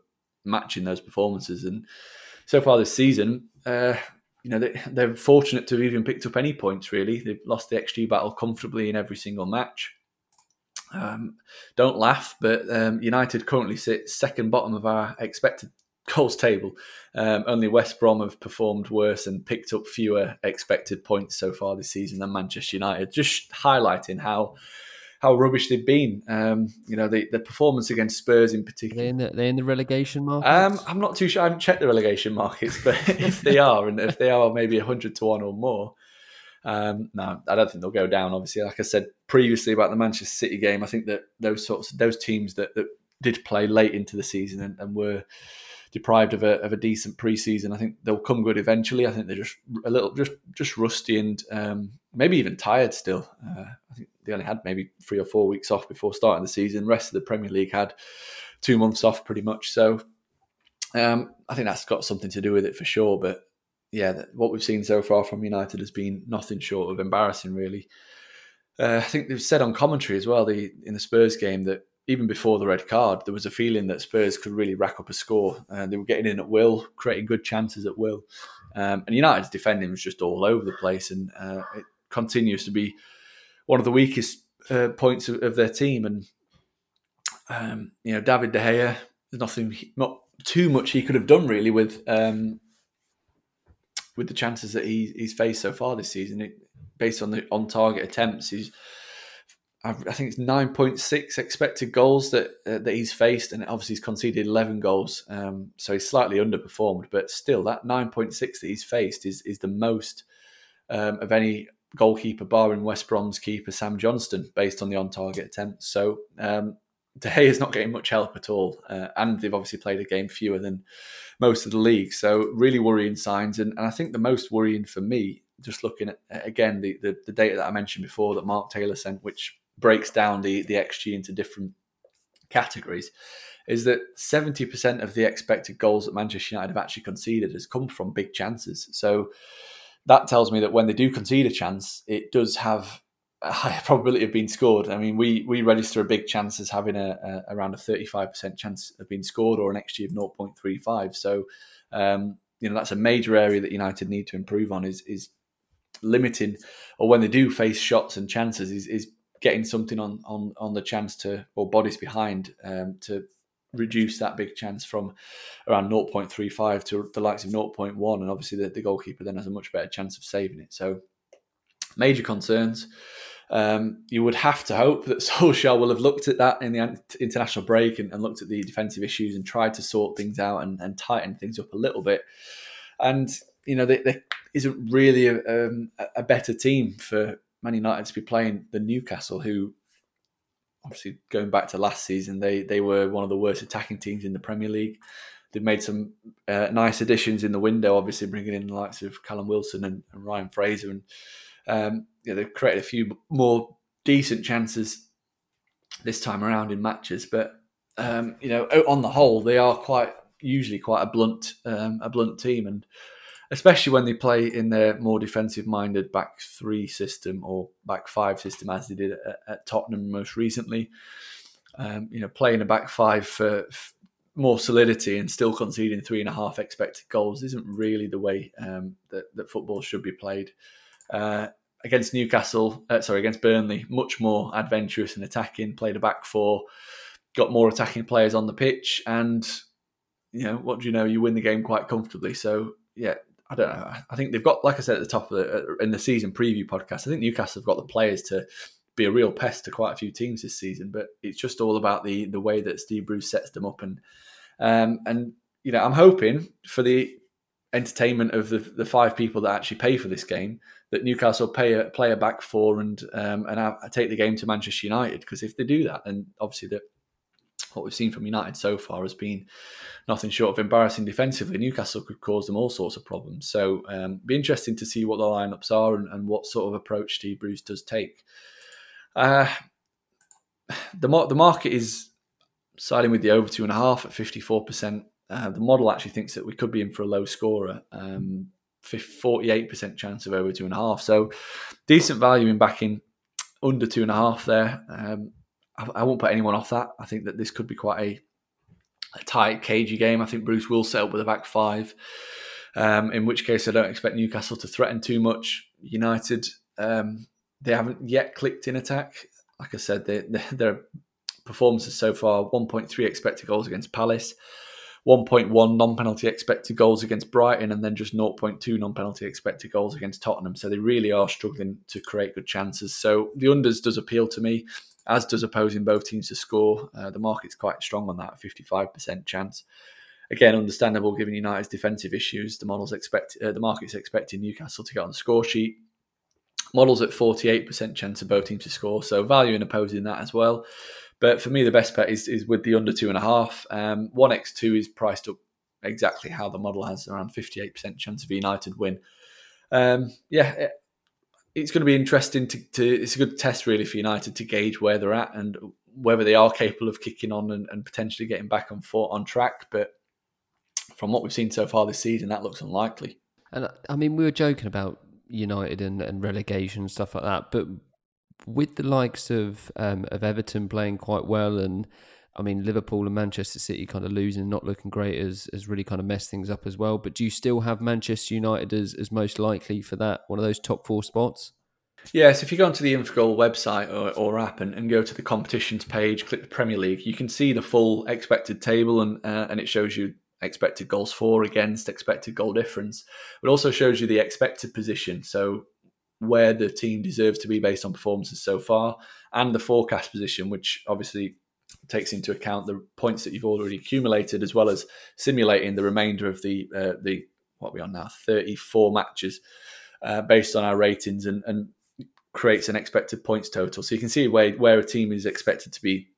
matching those performances. And so far this season, uh, you know, they, they're fortunate to have even picked up any points, really. They've lost the XG battle comfortably in every single match. Um, don't laugh, but um, United currently sit second bottom of our expected goals table. Um, only West Brom have performed worse and picked up fewer expected points so far this season than Manchester United. Just highlighting how how rubbish they've been. Um, you know, the, the performance against Spurs in particular. They're in the, they're in the relegation market. Um, I'm not too sure. I haven't checked the relegation markets, but if they are, and if they are, maybe hundred to one or more. Um, no, I don't think they'll go down. Obviously, like I said previously about the Manchester City game, I think that those sorts, those teams that, that did play late into the season and, and were deprived of a, of a decent preseason. I think they'll come good eventually. I think they're just a little just just rusty and um, maybe even tired still. Uh, I think they only had maybe three or four weeks off before starting the season. The rest of the Premier League had two months off pretty much. So um, I think that's got something to do with it for sure. But yeah, what we've seen so far from United has been nothing short of embarrassing, really. Uh, I think they've said on commentary as well the, in the Spurs game that even before the red card, there was a feeling that Spurs could really rack up a score. Uh, they were getting in at will, creating good chances at will. Um, and United's defending was just all over the place, and uh, it continues to be one of the weakest uh, points of, of, their team. And um, you know, David De Gea, there's nothing, not too much he could have done really with um, with the chances that he, he's faced so far this season. It, based on the on target attempts, he's I think it's nine point six expected goals that uh, that he's faced, and obviously he's conceded eleven goals, um, so he's slightly underperformed. But still, that nine point six that he's faced is is the most um, of any goalkeeper, barring West Brom's keeper Sam Johnstone, based on the on target attempts. So um, De Gea is not getting much help at all, uh, and they've obviously played a game fewer than most of the league. So really worrying signs, and, and I think the most worrying for me, just looking at again the, the the data that I mentioned before that Mark Taylor sent, which breaks down the the xG into different categories is that 70% of the expected goals that Manchester United have actually conceded has come from big chances. So that tells me that when they do concede a chance, it does have a higher probability of being scored. I mean, we we register a big chance as having a, a around a 35% chance of being scored or an XG of 0.35. So, um, you know, that's a major area that United need to improve on is is limiting or when they do face shots and chances is, is getting something on on on the chance to or bodies behind um, to reduce that big chance from around 0.35 to the likes of 0.1 and obviously the, the goalkeeper then has a much better chance of saving it so major concerns um, you would have to hope that Solskjaer will have looked at that in the international break and, and looked at the defensive issues and tried to sort things out and, and tighten things up a little bit. And you know, there, isn't really a, um, a better team for Man United to be playing than Newcastle, who obviously going back to last season, they they were one of the worst attacking teams in the Premier League. They've made some uh, nice additions in the window, obviously bringing in the likes of Callum Wilson and, and Ryan Fraser, and um, yeah, they've created a few more decent chances this time around in matches. But um, you know, on the whole, they are quite usually quite a blunt um, a blunt team, and especially when they play in their more defensive minded back three system or back five system as they did at, at Tottenham most recently. Um, you know, playing a back five for, for, more solidity and still conceding three and a half expected goals isn't really the way um, that, that football should be played. Uh, against Newcastle, uh, sorry, against Burnley, much more adventurous and attacking, played a back four, got more attacking players on the pitch, and you know, what do you know, you win the game quite comfortably. So, yeah, I don't know. I think they've got, like I said at the top of the uh, in the season preview podcast, I think Newcastle have got the players to be a real pest to quite a few teams this season. But it's just all about the the way that Steve Bruce sets them up, and um, and you know I'm hoping for the entertainment of the the five people that actually pay for this game that Newcastle pay a player back for and um, and have, take the game to Manchester United because if they do that, and obviously the what we've seen from United so far has been nothing short of embarrassing defensively. Newcastle could cause them all sorts of problems. So, um, be interesting to see what the lineups are and, and what sort of approach Steve Bruce does take. Uh, the the market is siding with the over two and a half at fifty four percent. Uh, the model actually thinks that we could be in for a low scorer. Um, 48% chance of over two and a half. So decent value in backing under two and a half there. Um, I, I, won't put anyone off that. I think that this could be quite a, a tight, cagey game. I think Bruce will set up with a back five. Um, in which case, I don't expect Newcastle to threaten too much. United, um, they haven't yet clicked in attack. Like I said, they, they, their performances so far 1.3 expected goals against Palace, 1.1 non-penalty expected goals against Brighton, and then just 0.2 non-penalty expected goals against Tottenham. So they really are struggling to create good chances. So the unders does appeal to me, as does opposing both teams to score. Uh, the market's quite strong on that, 55% chance. Again, understandable given United's defensive issues. The models expect uh, the market's expecting Newcastle to get on the score sheet. Models at 48% chance of both teams to score, so value in opposing that as well. But for me, the best bet is, is with the under two and a half. Um, 1x2 is priced up exactly how the model has around 58% chance of United win. Um, yeah, it, it's going to be interesting to, to, it's a good test really for United to gauge where they're at and whether they are capable of kicking on and, and potentially getting back on foot on track. But from what we've seen so far this season, that looks unlikely. And I mean, we were joking about United and, and relegation and stuff like that, but with the likes of um, of Everton playing quite well, and I mean Liverpool and Manchester City kind of losing, and not looking great, has has really kind of messed things up as well. But do you still have Manchester United as as most likely for that one of those top four spots? Yes, if you go onto the Infogol website or, or app and, and, go to the competitions page, click the Premier League, you can see the full expected table and uh, and it shows you expected goals for against, expected goal difference. It also shows you the expected position. So where the team deserves to be based on performances so far, and the forecast position, which obviously takes into account the points that you've already accumulated, as well as simulating the remainder of the uh, the what we are now thirty four matches uh, based on our ratings, and, and creates an expected points total. So you can see where where a team is expected to be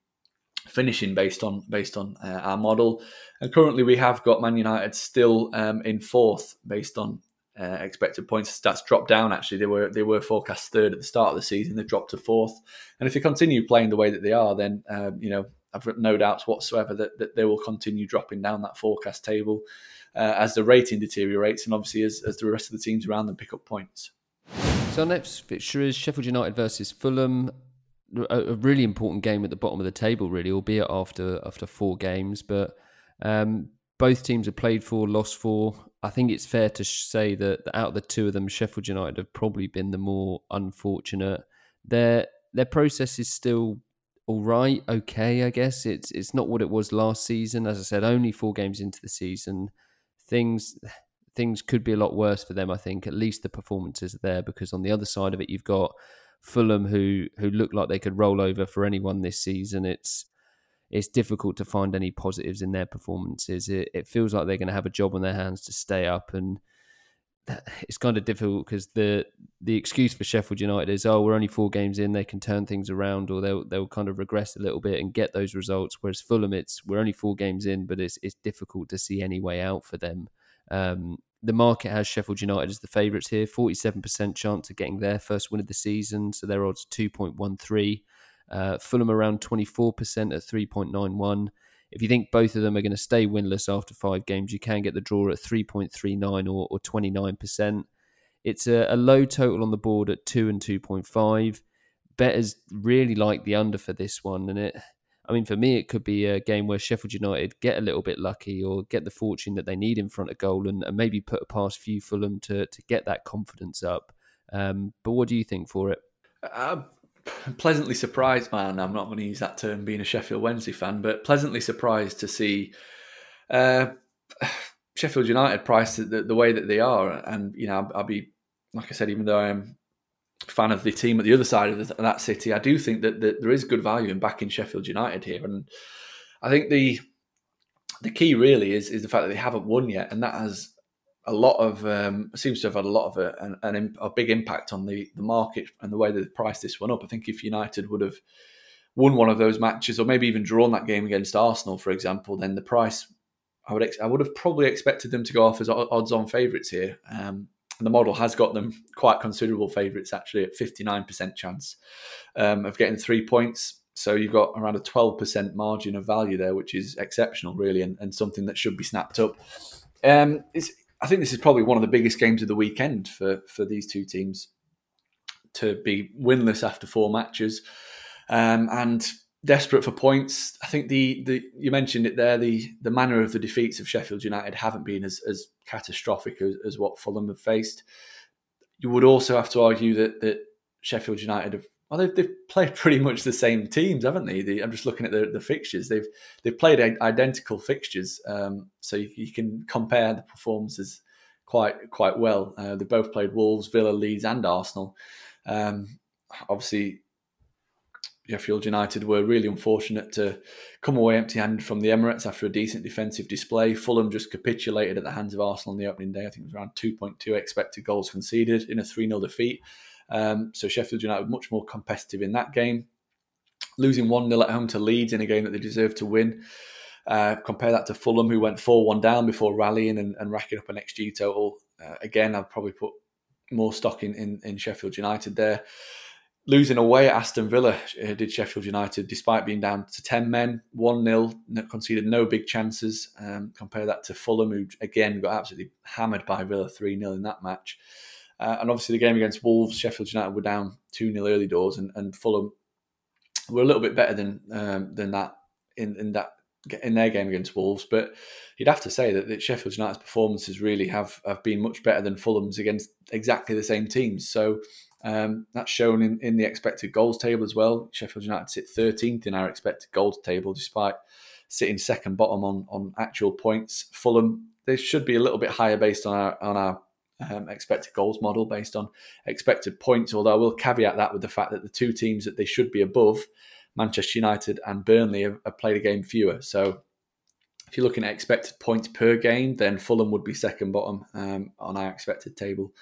finishing based on based on uh, our model. And currently, we have got Man United still um, in fourth based on uh, expected points. stats dropped down. Actually, they were they were forecast third at the start of the season. They've dropped to fourth. And if they continue playing the way that they are, then uh, you know I've got no doubts whatsoever that, that they will continue dropping down that forecast table uh, as the rating deteriorates, and obviously as, as the rest of the teams around them pick up points. So our next fixture is Sheffield United versus Fulham. A, a really important game at the bottom of the table, really, albeit after after four games, but. Um, both teams have played for, lost for. I think it's fair to say that out of the two of them, Sheffield United have probably been the more unfortunate. Their their process is still all right, okay, I guess. It's it's not what it was last season. As I said, only four games into the season. Things things could be a lot worse for them, I think. At least the performances are there because on the other side of it you've got Fulham who who look like they could roll over for anyone this season. It's it's difficult to find any positives in their performances. It, it feels like they're going to have a job on their hands to stay up, and it's kind of difficult because the the excuse for Sheffield United is, oh, we're only four games in, they can turn things around, or they'll they'll kind of regress a little bit and get those results. Whereas Fulham, it's we're only four games in, but it's it's difficult to see any way out for them. Um, the market has Sheffield United as the favourites here, forty seven percent chance of getting their first win of the season, so their odds two point one three. Uh, Fulham around 24% at 3.91. If you think both of them are going to stay winless after five games, you can get the draw at 3.39 or, or 29%. It's a, a, low total on the board at 2 and 2.5. Bettors really like the under for this one. And it, I mean, for me, it could be a game where Sheffield United get a little bit lucky or get the fortune that they need in front of goal and, and maybe put a past few Fulham to, to get that confidence up. Um, but what do you think for it? Uh, pleasantly surprised, man. I'm not going to use that term being a Sheffield Wednesday fan, but pleasantly surprised to see uh, Sheffield United priced the, the, way that they are. And, you know, I'll, be, like I said, even though I am a fan of the team at the other side of the, that city, I do think that, that there is good value in backing Sheffield United here. And I think the the key really is is the fact that they haven't won yet, and that has a lot of um, seems to have had a lot of a, an, a big impact on the, the market and the way they priced this one up. I think if United would have won one of those matches, or maybe even drawn that game against Arsenal, for example, then the price I would ex- I would have probably expected them to go off as odds-on favourites here. Um, and the model has got them quite considerable favourites actually at 59% chance um, of getting three points. So you've got around a 12% margin of value there, which is exceptional, really, and, and something that should be snapped up. Um, I think this is probably one of the biggest games of the weekend for, for these two teams to be winless after four matches. Um, and desperate for points. I think the the you mentioned it there. The the manner of the defeats of Sheffield United haven't been as as catastrophic as, as what Fulham have faced. You would also have to argue that that Sheffield United have well, they've, they've played pretty much the same teams, haven't they? The, I'm just looking at the, the fixtures. They've they've played identical fixtures, um, so you, you, can compare the performances quite quite well. Uh, they both played Wolves, Villa, Leeds, and Arsenal. Um, obviously, Sheffield United were really unfortunate to come away empty-handed from the Emirates after a decent defensive display. Fulham just capitulated at the hands of Arsenal on the opening day. I think it was around 2.2 expected goals conceded in a 3-0 defeat. Um, so Sheffield United were much more competitive in that game. Losing 1-0 at home to Leeds in a game that they deserved to win. Uh, compare that to Fulham, who went 4-1 down before rallying and, and racking up an XG total. Uh, again, I'd probably put more stock in, in, in Sheffield United there losing away at Aston Villa uh, did Sheffield United, despite being down to 10 men, 1 0, conceded no big chances. Um, compare that to Fulham, who again got absolutely hammered by Villa 3 0 in that match. Uh, and obviously, the game against Wolves, Sheffield United were down 2 0 early doors, and, and Fulham were a little bit better than um, than that in, in that in their game against Wolves. But you'd have to say that, that Sheffield United's performances really have, have been much better than Fulham's against exactly the same teams. So um, that's shown in, in the expected goals table as well. Sheffield United sit 13th in our expected goals table, despite sitting second bottom on, on actual points. Fulham, they should be a little bit higher based on our on our um, expected goals model, based on expected points. Although I will caveat that with the fact that the two teams that they should be above, Manchester United and Burnley, have, have played a game fewer. So if you're looking at expected points per game, then Fulham would be second bottom um, on our expected table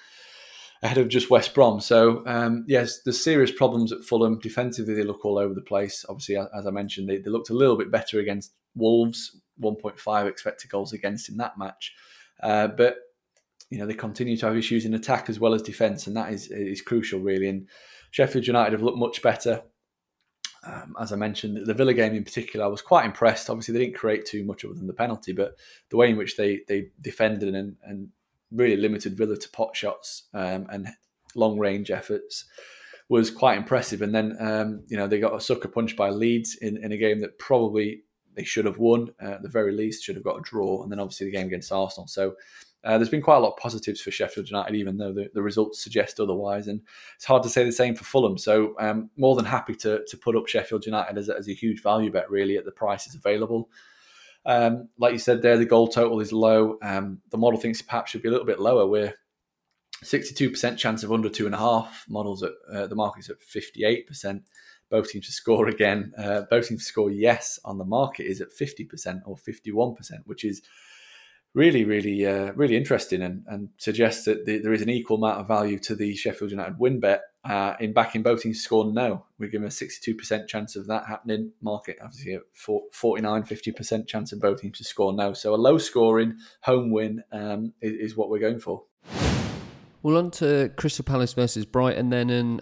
ahead of just West Brom. So um, yes, there's serious problems at Fulham. Defensively, they look all over the place. Obviously, as I mentioned, they, they looked a little bit better against Wolves. 1.5 expected goals against in that match, uh, but you know they continue to have issues in attack as well as defence, and that is is crucial really. And Sheffield United have looked much better. Um, as I mentioned, the Villa game in particular, I was quite impressed. Obviously, they didn't create too much other than the penalty, but the way in which they they defended and, and really limited Villa to pot shots um, and long range efforts was quite impressive. And then, um, you know, they got a sucker punch by Leeds in, in a game that probably they should have won, uh, at the very least, should have got a draw. And then obviously the game against Arsenal. So uh, there's been quite a lot of positives for Sheffield United, even though the, the results suggest otherwise. And it's hard to say the same for Fulham. So um, more than happy to, to put up Sheffield United as a, as a huge value bet, really, at the prices available. Um, like you said there, the goal total is low. Um, the model thinks perhaps should be a little bit lower. We're 62% chance of under two and a half. Models at uh, the market's at 58%. Both teams to score again. Uh, both teams to score yes on the market is at 50% or 51%, which is really, really, uh, really interesting and, and suggests that the, there is an equal amount of value to the Sheffield United win bet uh, in backing both teams to score no. We're given a 62% chance of that happening. Market obviously a 49, 50% chance of both teams to score no. So a low scoring home win um, is, is, what we're going for. Well, on to Crystal Palace versus Brighton then. And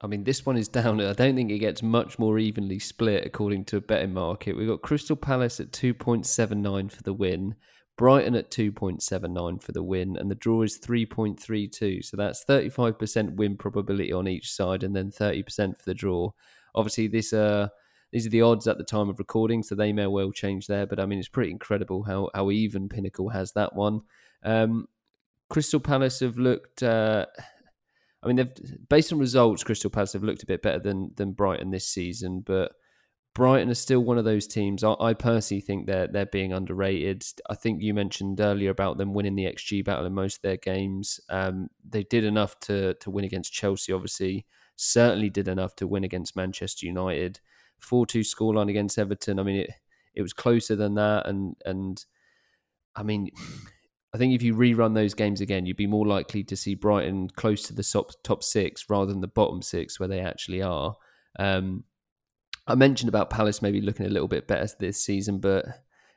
I mean, this one is down. I don't think it gets much more evenly split according to a betting market. We've got Crystal Palace at 2.79 for the win. Brighton at 2.79 for the win, and the draw is 3.32. So that's 35% win probability on each side, and then 30% for the draw. Obviously, this uh, these are the odds at the time of recording, so they may well change there. But I mean, it's pretty incredible how how even Pinnacle has that one. Um, Crystal Palace have looked. Uh, I mean, they've based on results, Crystal Palace have looked a bit better than than Brighton this season, but Brighton are still one of those teams. I, I, personally think they're they're being underrated. I think you mentioned earlier about them winning the XG battle in most of their games. Um, they did enough to to win against Chelsea, obviously. Certainly did enough to win against Manchester United. Four two scoreline against Everton. I mean, it it was closer than that, and and I mean. I think if you rerun those games again, you'd be more likely to see Brighton close to the top top six rather than the bottom six where they actually are. Um, I mentioned about Palace maybe looking a little bit better this season, but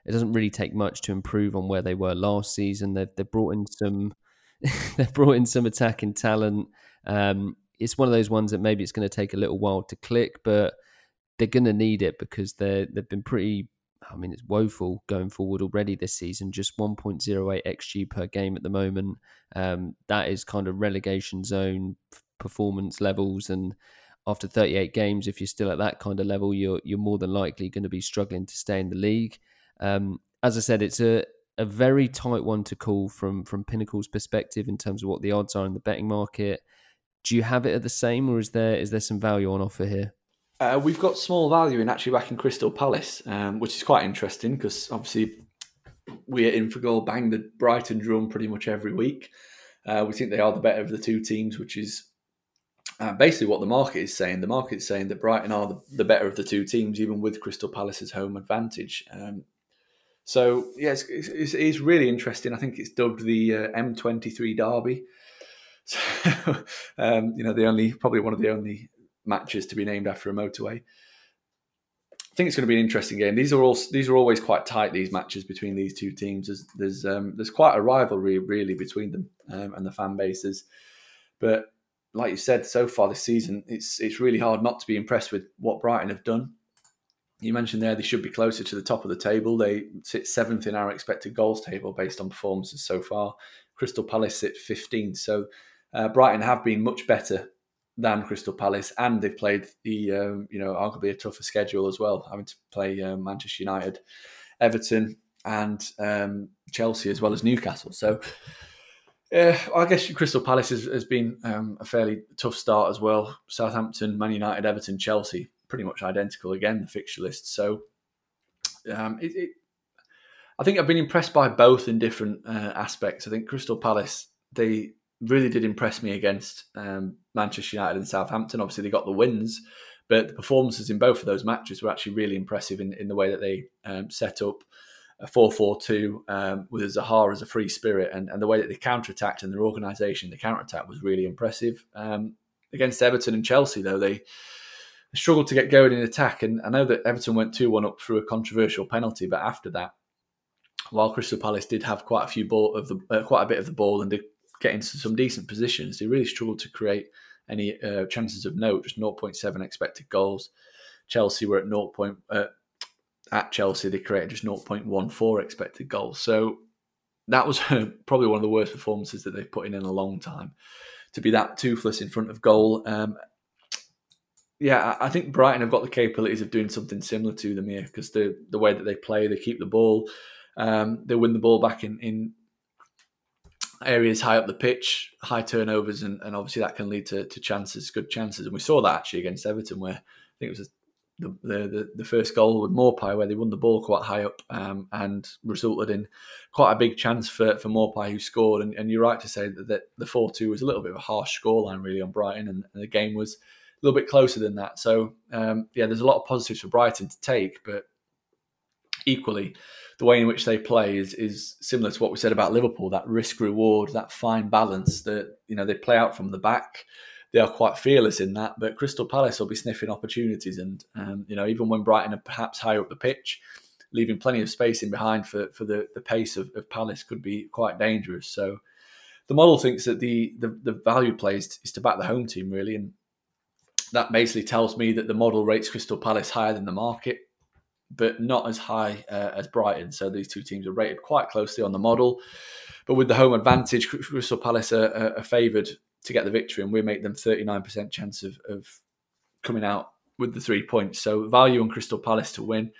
it doesn't really take much to improve on where they were last season. They've they've brought in some they've brought in some attacking talent. Um, it's one of those ones that maybe it's going to take a little while to click, but they're going to need it because they they've been pretty. I mean, it's woeful going forward already this season. Just 1.08 xG per game at the moment. Um, that is kind of relegation zone performance levels, and after 38 games, if you're still at that kind of level, you're you're more than likely going to be struggling to stay in the league. Um, as I said, it's a a very tight one to call from from Pinnacle's perspective in terms of what the odds are in the betting market. Do you have it at the same, or is there is there some value on offer here? Uh, we've got small value in actually backing Crystal Palace, um, which is quite interesting because obviously we're in for Infogol bang the Brighton drum pretty much every week. Uh, we think they are the better of the two teams, which is uh, basically what the market is saying. The market is saying that Brighton are the, the, better of the two teams, even with Crystal Palace's home advantage. Um, so yes, yeah, it's, it's, it's, really interesting. I think it's dubbed the uh, M23 Derby. So, um, you know, the only probably one of the only matches to be named after a motorway. I think it's going to be an interesting game. These are all these are always quite tight. These matches between these two teams. There's there's, um, there's quite a rivalry really between them um, and the fan bases. But like you said, so far this season, it's it's really hard not to be impressed with what Brighton have done. You mentioned there they should be closer to the top of the table. They sit seventh in our expected goals table based on performances so far. Crystal Palace sit 15th. So uh, Brighton have been much better than Crystal Palace, and they've played the um, you know arguably a tougher schedule as well, having to play uh, Manchester United, Everton, and um, Chelsea as well as Newcastle. So uh, I guess Crystal Palace has, has been um, a fairly tough start as well. Southampton, Man United, Everton, Chelsea, pretty much identical again, the fixture list. So um, it, it, I think I've been impressed by both in different uh, aspects. I think Crystal Palace, they really did impress me against um, Manchester United and Southampton. Obviously, they got the wins, but the performances in both of those matches were actually really impressive in, in the way that they um, set up a 4-4-2 um, with Zaha as a free spirit and, and the way that they counter-attacked and their organisation, the counter-attack was really impressive. Um, against Everton and Chelsea, though, they struggled to get going in attack. And I know that Everton went 2-1 up through a controversial penalty, but after that, while Crystal Palace did have quite a few ball of the uh, quite a bit of the ball and did get into some decent positions, they really struggled to create any uh, chances of note. Just 0.7 expected goals. Chelsea were at 0. Point, uh, at Chelsea, they created just 0.14 expected goals. So that was probably one of the worst performances that they've put in in a long time. To be that toothless in front of goal. Um, yeah, I think Brighton have got the capabilities of doing something similar to them here because the the way that they play, they keep the ball, um, they win the ball back in, in areas high up the pitch, high turnovers, and, and obviously that can lead to, to chances, good chances. And we saw that actually against Everton, where I think it was the, the, the first goal with Maupay where they won the ball quite high up um, and resulted in quite a big chance for, for Maupay who scored. And, and you're right to say that, that the 4 2 was a little bit of a harsh scoreline really on Brighton, and, and, the game was a little bit closer than that. So, um, yeah, there's a lot of positives for Brighton to take, but equally, the way in which they play is is similar to what we said about Liverpool. That risk reward, that fine balance that you know they play out from the back they are quite fearless in that. But Crystal Palace will be sniffing opportunities, and um, you know even when Brighton are perhaps higher up the pitch, leaving plenty of space in behind for for the the pace of, of Palace could be quite dangerous. So the model thinks that the the, the value plays is to back the home team really, and that basically tells me that the model rates Crystal Palace higher than the market, but not as high uh, as Brighton. So these two teams are rated quite closely on the model. But with the home advantage, Crystal Palace are, are, are favoured to get the victory, and we make them 39% chance of, of coming out with the three points. So value on Crystal Palace to win.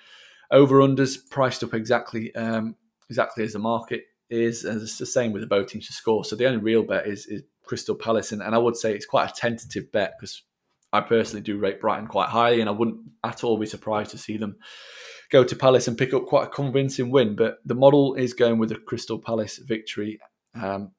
Over unders priced up exactly um, exactly as the market is, and it's the same with the both teams to score. So the only real bet is, is Crystal Palace, and, and I would say it's quite a tentative bet because I personally do rate Brighton quite highly, and I wouldn't at all be surprised to see them go to Palace and pick up quite a convincing win. But the model is going with a Crystal Palace victory. Um,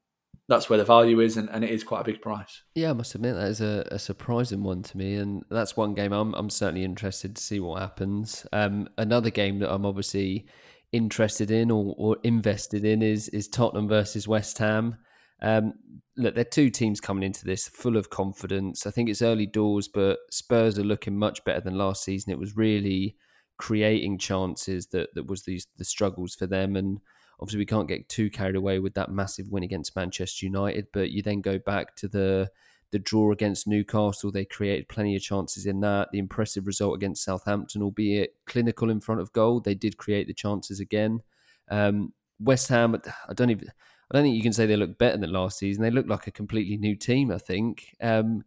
that's where the value is, and, and it is quite a big price. Yeah, I must admit that is a, a surprising one to me, and that's one game I'm I'm certainly interested to see what happens. Um, another game that I'm obviously interested in or, or invested in is is Tottenham versus West Ham. Um, look, they're two teams coming into this full of confidence. I think it's early doors, but Spurs are looking much better than last season. It was really creating chances that that was these the struggles for them and obviously we can't get too carried away with that massive win against Manchester United but you then go back to the the draw against Newcastle. They created plenty of chances in that. The impressive result against Southampton albeit clinical in front of goal they did create the chances again. Um, West Ham I don't even I don't think you can say they look better than last season. They look like a completely new team I think. Um,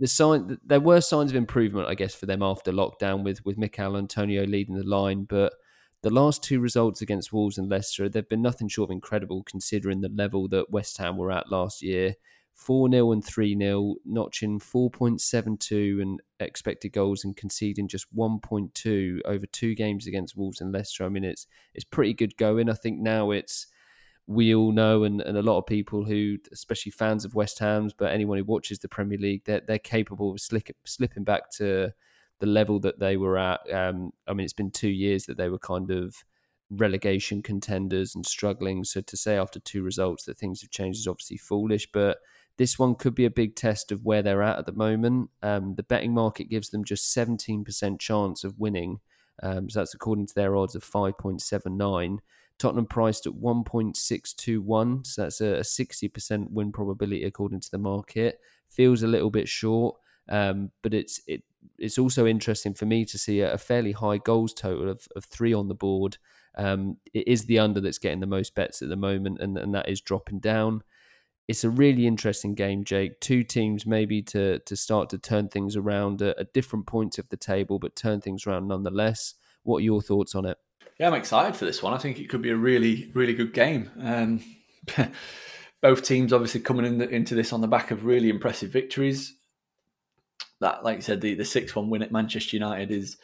the sign there were signs of improvement, I guess, for them after lockdown with with Michail Antonio leading the line, but the last two results against Wolves and Leicester, they've been nothing short of incredible considering the level that West Ham were at last year. 4 0 and 3 0, notching 4.72 and expected goals and conceding just 1.2 over two games against Wolves and Leicester. I mean, it's it's pretty good going. I think now it's we all know, and, and a lot of people who, especially fans of West Ham's, but anyone who watches the Premier League, they're, they're capable of slick, slipping back to the level that they were at. Um, I mean, it's been two years that they were kind of relegation contenders and struggling. So to say after two results that things have changed is obviously foolish, but this one could be a big test of where they're at at the moment. Um, the betting market gives them just 17% chance of winning. Um, so that's according to their odds of 5.79. Tottenham priced at 1.621, so that's a, 60% win probability according to the market. Feels a little bit short, um, but it's it it's also interesting for me to see a, fairly high goals total of, of three on the board. Um, it is the under that's getting the most bets at the moment, and, and that is dropping down. It's a really interesting game, Jake. Two teams maybe to to start to turn things around at, at different points of the table, but turn things around nonetheless. What are your thoughts on it? Yeah, I'm excited for this one. I think it could be a really, really good game. Um, both teams obviously coming in the, into this on the back of really impressive victories. That, like I said, the the six one win at Manchester United is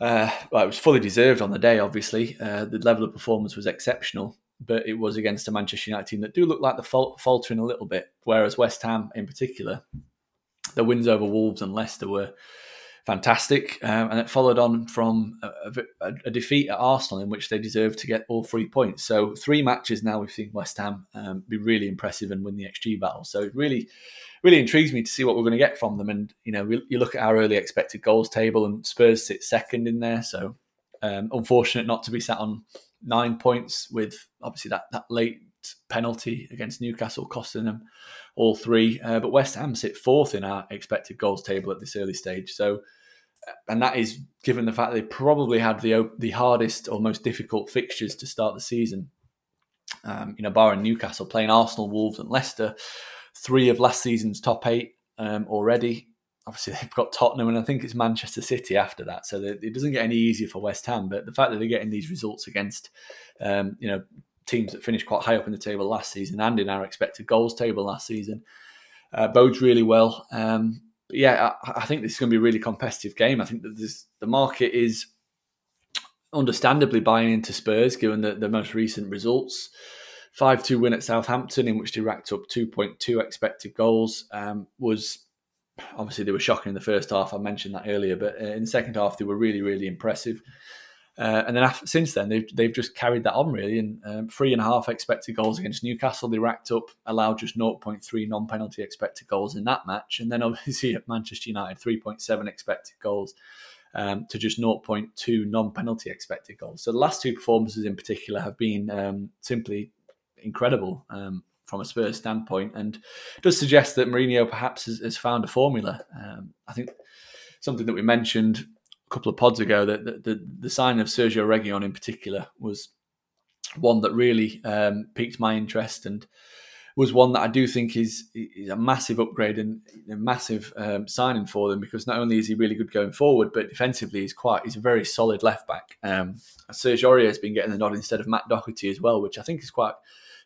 uh, well, it was fully deserved on the day. Obviously, uh, the level of performance was exceptional, but it was against a Manchester United team that do look like they're faltering a little bit. Whereas West Ham, in particular, the wins over Wolves and Leicester were fantastic. Um, and it followed on from a, a, a, defeat at Arsenal, in which they deserved to get all three points. So three matches now we've seen West Ham um, be really impressive and win the XG battle. So it really, really intrigues me to see what we're going to get from them. And you know, we, you look at our early expected goals table, and Spurs sit second in there. So um, unfortunate not to be sat on nine points with obviously that that late penalty against Newcastle costing them all three. Uh, but West Ham sit fourth in our expected goals table at this early stage. So and that is given the fact they probably had the the hardest or most difficult fixtures to start the season. Um, you know, barring Newcastle playing Arsenal, Wolves, and Leicester, three of last season's top eight um, already. Obviously, they've got Tottenham, and I think it's Manchester City after that. So it doesn't get any easier for West Ham. But the fact that they're getting these results against, um, you know, teams that finished quite high up in the table last season and in our expected goals table last season uh, bodes really well. Um, but yeah, I, I, think this is going to be a really competitive game. I think that this, the market is understandably buying into Spurs given the, the most recent results. 5 2 win at Southampton, in which they racked up 2.2 expected goals, um, was obviously they were shocking in the first half. I mentioned that earlier, but uh, in the second half, they were really, really impressive. Uh, and then after, since then, they've they've just carried that on really. And um, three and a half expected goals against Newcastle, they racked up, allowed just 0.3 non-penalty expected goals in that match. And then obviously at Manchester United, 3.7 expected goals um, to just 0.2 non-penalty expected goals. So the last two performances in particular have been um, simply incredible um, from a Spurs standpoint, and does suggest that Mourinho perhaps has, has found a formula. Um, I think something that we mentioned couple of pods ago that the, the, the sign of Sergio Reguilon in particular was one that really um, piqued my interest and was one that I do think is, is a massive upgrade and a massive um, signing for them because not only is he really good going forward, but defensively he's quite he's a very solid left back. Um, Serge Aurier has been getting the nod instead of Matt Doherty as well, which I think is quite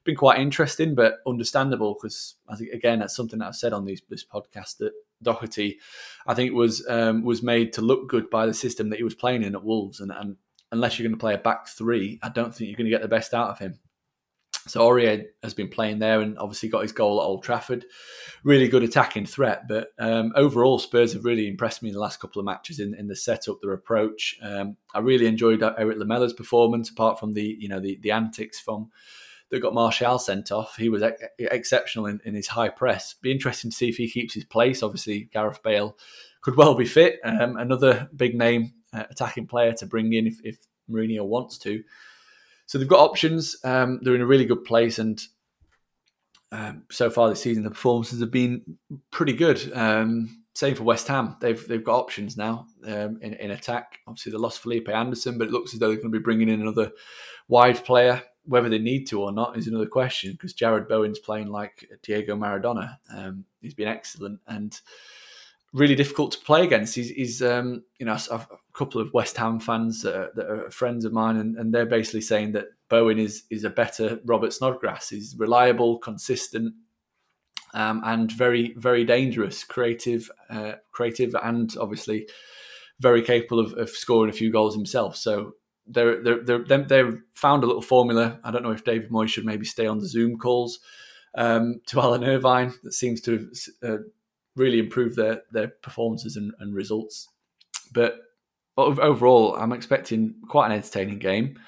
been quite interesting, but understandable because again that's something that I've said on these, this podcast that Doherty, I think was um, was made to look good by the system that he was playing in at Wolves, and, and unless you're going to play a back three, I don't think you're going to get the best out of him. So Aurier has been playing there and obviously got his goal at Old Trafford. Really good attacking threat, but um, overall Spurs have really impressed me in the last couple of matches in, in the setup, their approach. Um, I really enjoyed Erik Lamela's performance, apart from the you know the, the antics from that got Martial sent off. He was ex- exceptional in, in, his high press. Be interesting to see if he keeps his place. Obviously, Gareth Bale could well be fit. Um, another big name uh, attacking player to bring in if, if Mourinho wants to. So they've got options. Um, they're in a really good place, and um, so far this season, the performances have been pretty good. Um, same for West Ham. They've they've got options now um, in, in attack. Obviously, they lost Felipe Anderson, but it looks as though they're going to be bringing in another wide player. Whether they need to or not is another question because Jarrod Bowen's playing like Diego Maradona. Um, he's been excellent and really difficult to play against. He's, he's um, you know, a couple of West Ham fans that are, that are friends of mine, and, and, they're basically saying that Bowen is is a better Robert Snodgrass. He's reliable, consistent, um, and very very dangerous, creative, uh, creative, and obviously very capable of, of, scoring a few goals himself. So they're, they're, they're, they've found a little formula. I don't know if David Moyes should maybe stay on the Zoom calls um, to Alan Irvine. That seems to have uh, really improved their, their performances and, and results. But overall, I'm expecting quite an entertaining game.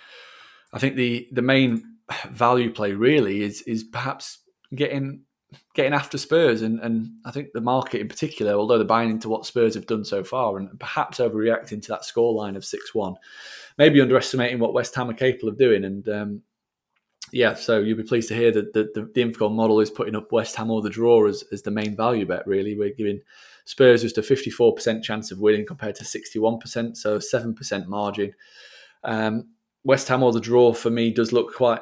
I think the the main value play really is is perhaps getting getting after Spurs, and, and I think the market in particular, although they're buying into what Spurs have done so far, and perhaps overreacting to that scoreline of six one, maybe underestimating what West Ham are capable of doing. And um, yeah, so you'll be pleased to hear that the, the, the Infogol model is putting up West Ham or the draw as, as the main value bet. Really, we're giving Spurs just a fifty four percent chance of winning compared to sixty one percent, so seven percent margin. Um, West Ham or the draw for me does look quite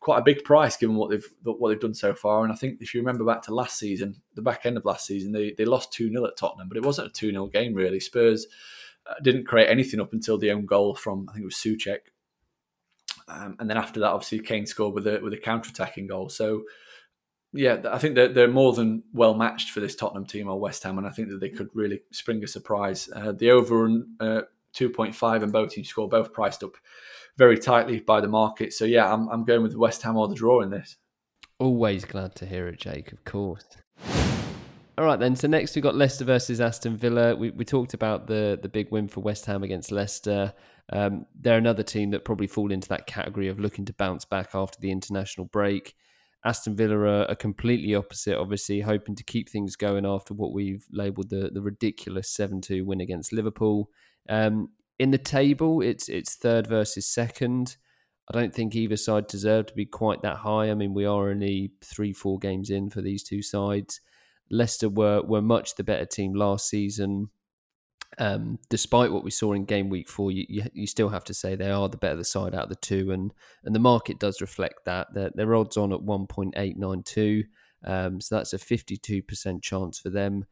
quite a big price given what they've what they've done so far. And I think if you remember back to last season, the back end of last season, they they lost two 0 at Tottenham, but it wasn't a two 0 game really. Spurs didn't create anything up until the own goal from I think it was Soucek, um, and then after that, obviously Kane scored with a with a counter attacking goal. So. Yeah, I think that they're more than well matched for this Tottenham team or West Ham, and I think that they could really spring a surprise. Uh, the over uh, 2.5 and both teams score both priced up very tightly by the market. So yeah, I'm I'm going with West Ham or the draw in this. Always glad to hear it, Jake. Of course. All right, then. So next we've got Leicester versus Aston Villa. We, we talked about the the big win for West Ham against Leicester. Um, they're another team that probably fall into that category of looking to bounce back after the international break. Aston Villa are, are completely opposite, obviously, hoping to keep things going after what we've labelled the, the ridiculous 7 2 win against Liverpool. Um, in the table, it's it's third versus second. I don't think either side deserve to be quite that high. I mean, we are only three, four games in for these two sides. Leicester were were much the better team last season. Um, despite what we saw in game week four, you, you, you still have to say they are the better side out of the two, and and the market does reflect that. Their odds on at one point eight nine two, um, so that's a fifty two percent chance for them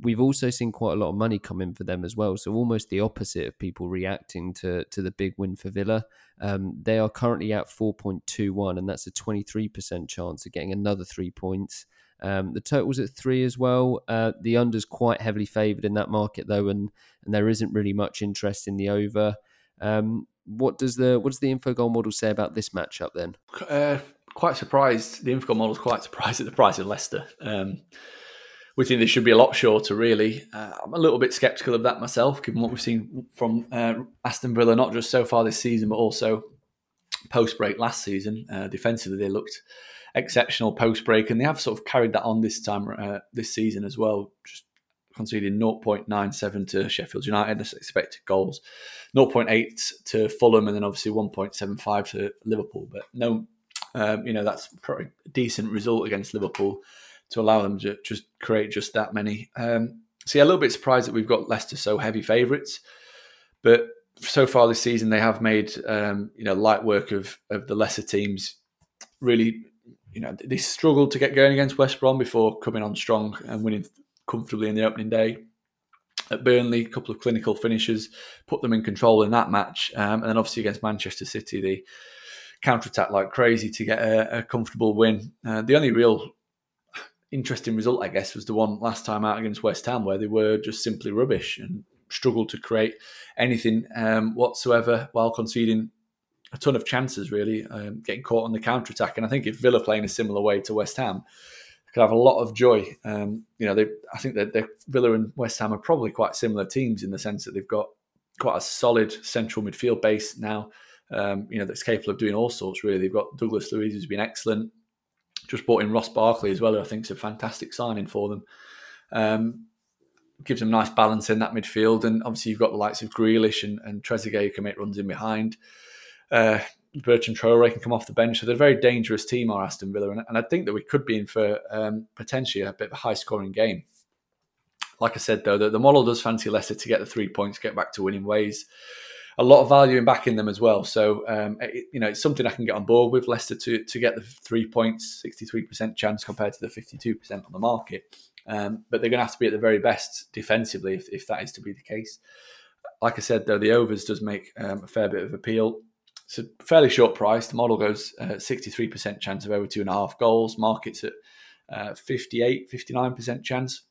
we've also seen quite a lot of money come in for them as well. So almost the opposite of people reacting to to the big win for Villa. Um, they are currently at four point two one, and that's a twenty three percent chance of getting another three points. Um, the total's at three as well. Uh, the under's quite heavily favoured in that market though, and and there isn't really much interest in the over. Um, what does the what does the Infogol model say about this matchup then? Uh, quite surprised. The info Infogol model's quite surprised at the price of Leicester. Um, we think they should be a lot shorter, really. Uh, I'm a little bit sceptical of that myself, given what we've seen from uh, Aston Villa, not just so far this season, but also post break last season. Uh, defensively, they looked exceptional post break, and they have sort of carried that on this time, uh, this season as well. Just conceding 0.97 to Sheffield United as expected goals, 0.8 to Fulham, and then obviously 1.75 to Liverpool. But no, um, you know, that's probably a decent result against Liverpool to allow them to just create just that many. Um, so yeah, a little bit surprised that we've got Leicester so heavy favourites, but so far this season they have made um, you know light work of of the lesser teams. Really, you know they struggled to get going against West Brom before coming on strong and winning comfortably in the opening day. At Burnley, a couple of clinical finishes put them in control in that match, um, and then obviously against Manchester City, they counter attack like crazy to get a, a comfortable win. Uh, the only real interesting result, I guess, was the one last time out against West Ham, where they were just simply rubbish and struggled to create anything um, whatsoever while conceding a ton of chances, really, um, getting caught on the counter attack. And I think if Villa play in a similar way to West Ham, could have a lot of joy. Um, you know, they, I think that Villa and West Ham are probably quite similar teams in the sense that they've got quite a solid central midfield base now. um, you know, that's capable of doing all sorts. Really, they've got Douglas Luiz who's been excellent. Just brought in Ross Barkley as well, who I think is a fantastic signing for them. Um, gives them nice balance in that midfield, and obviously you've got the likes of Grealish and, and Trezeguet who can make runs in behind. Uh, Bertrand Traore can come off the bench, so they're a very dangerous team, our Aston Villa, and, and I think that we could be in for um, potentially a bit of a high-scoring game. Like I said, though, the, the model does fancy Leicester to get the three points, get back to winning ways a lot of value in backing them as well. So um, it, you know, it's something I can get on board with Leicester to to get the three points, sixty three percent chance compared to the fifty two percent on the market. Um, but they're going to have to be at the very best defensively if, if that is to be the case. Like I said, though, the overs does make um, a fair bit of appeal. It's a fairly short price. The model goes uh, 63% chance of over two and a half goals. Markets at uh, 58, 59% chance.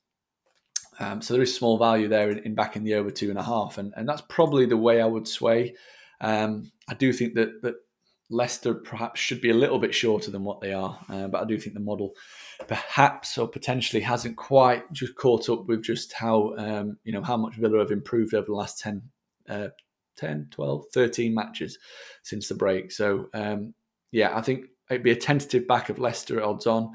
Um, so there is small value there in, in, backing the over two and a half, and, and that's probably the way I would sway. Um, I do think that that Leicester perhaps should be a little bit shorter than what they are, uh, but I do think the model perhaps or potentially hasn't quite just caught up with just how um, you know how much Villa have improved over the last 10, uh, 10 12, 13 matches since the break. So um, yeah, I think it'd be a tentative back of Leicester at odds on,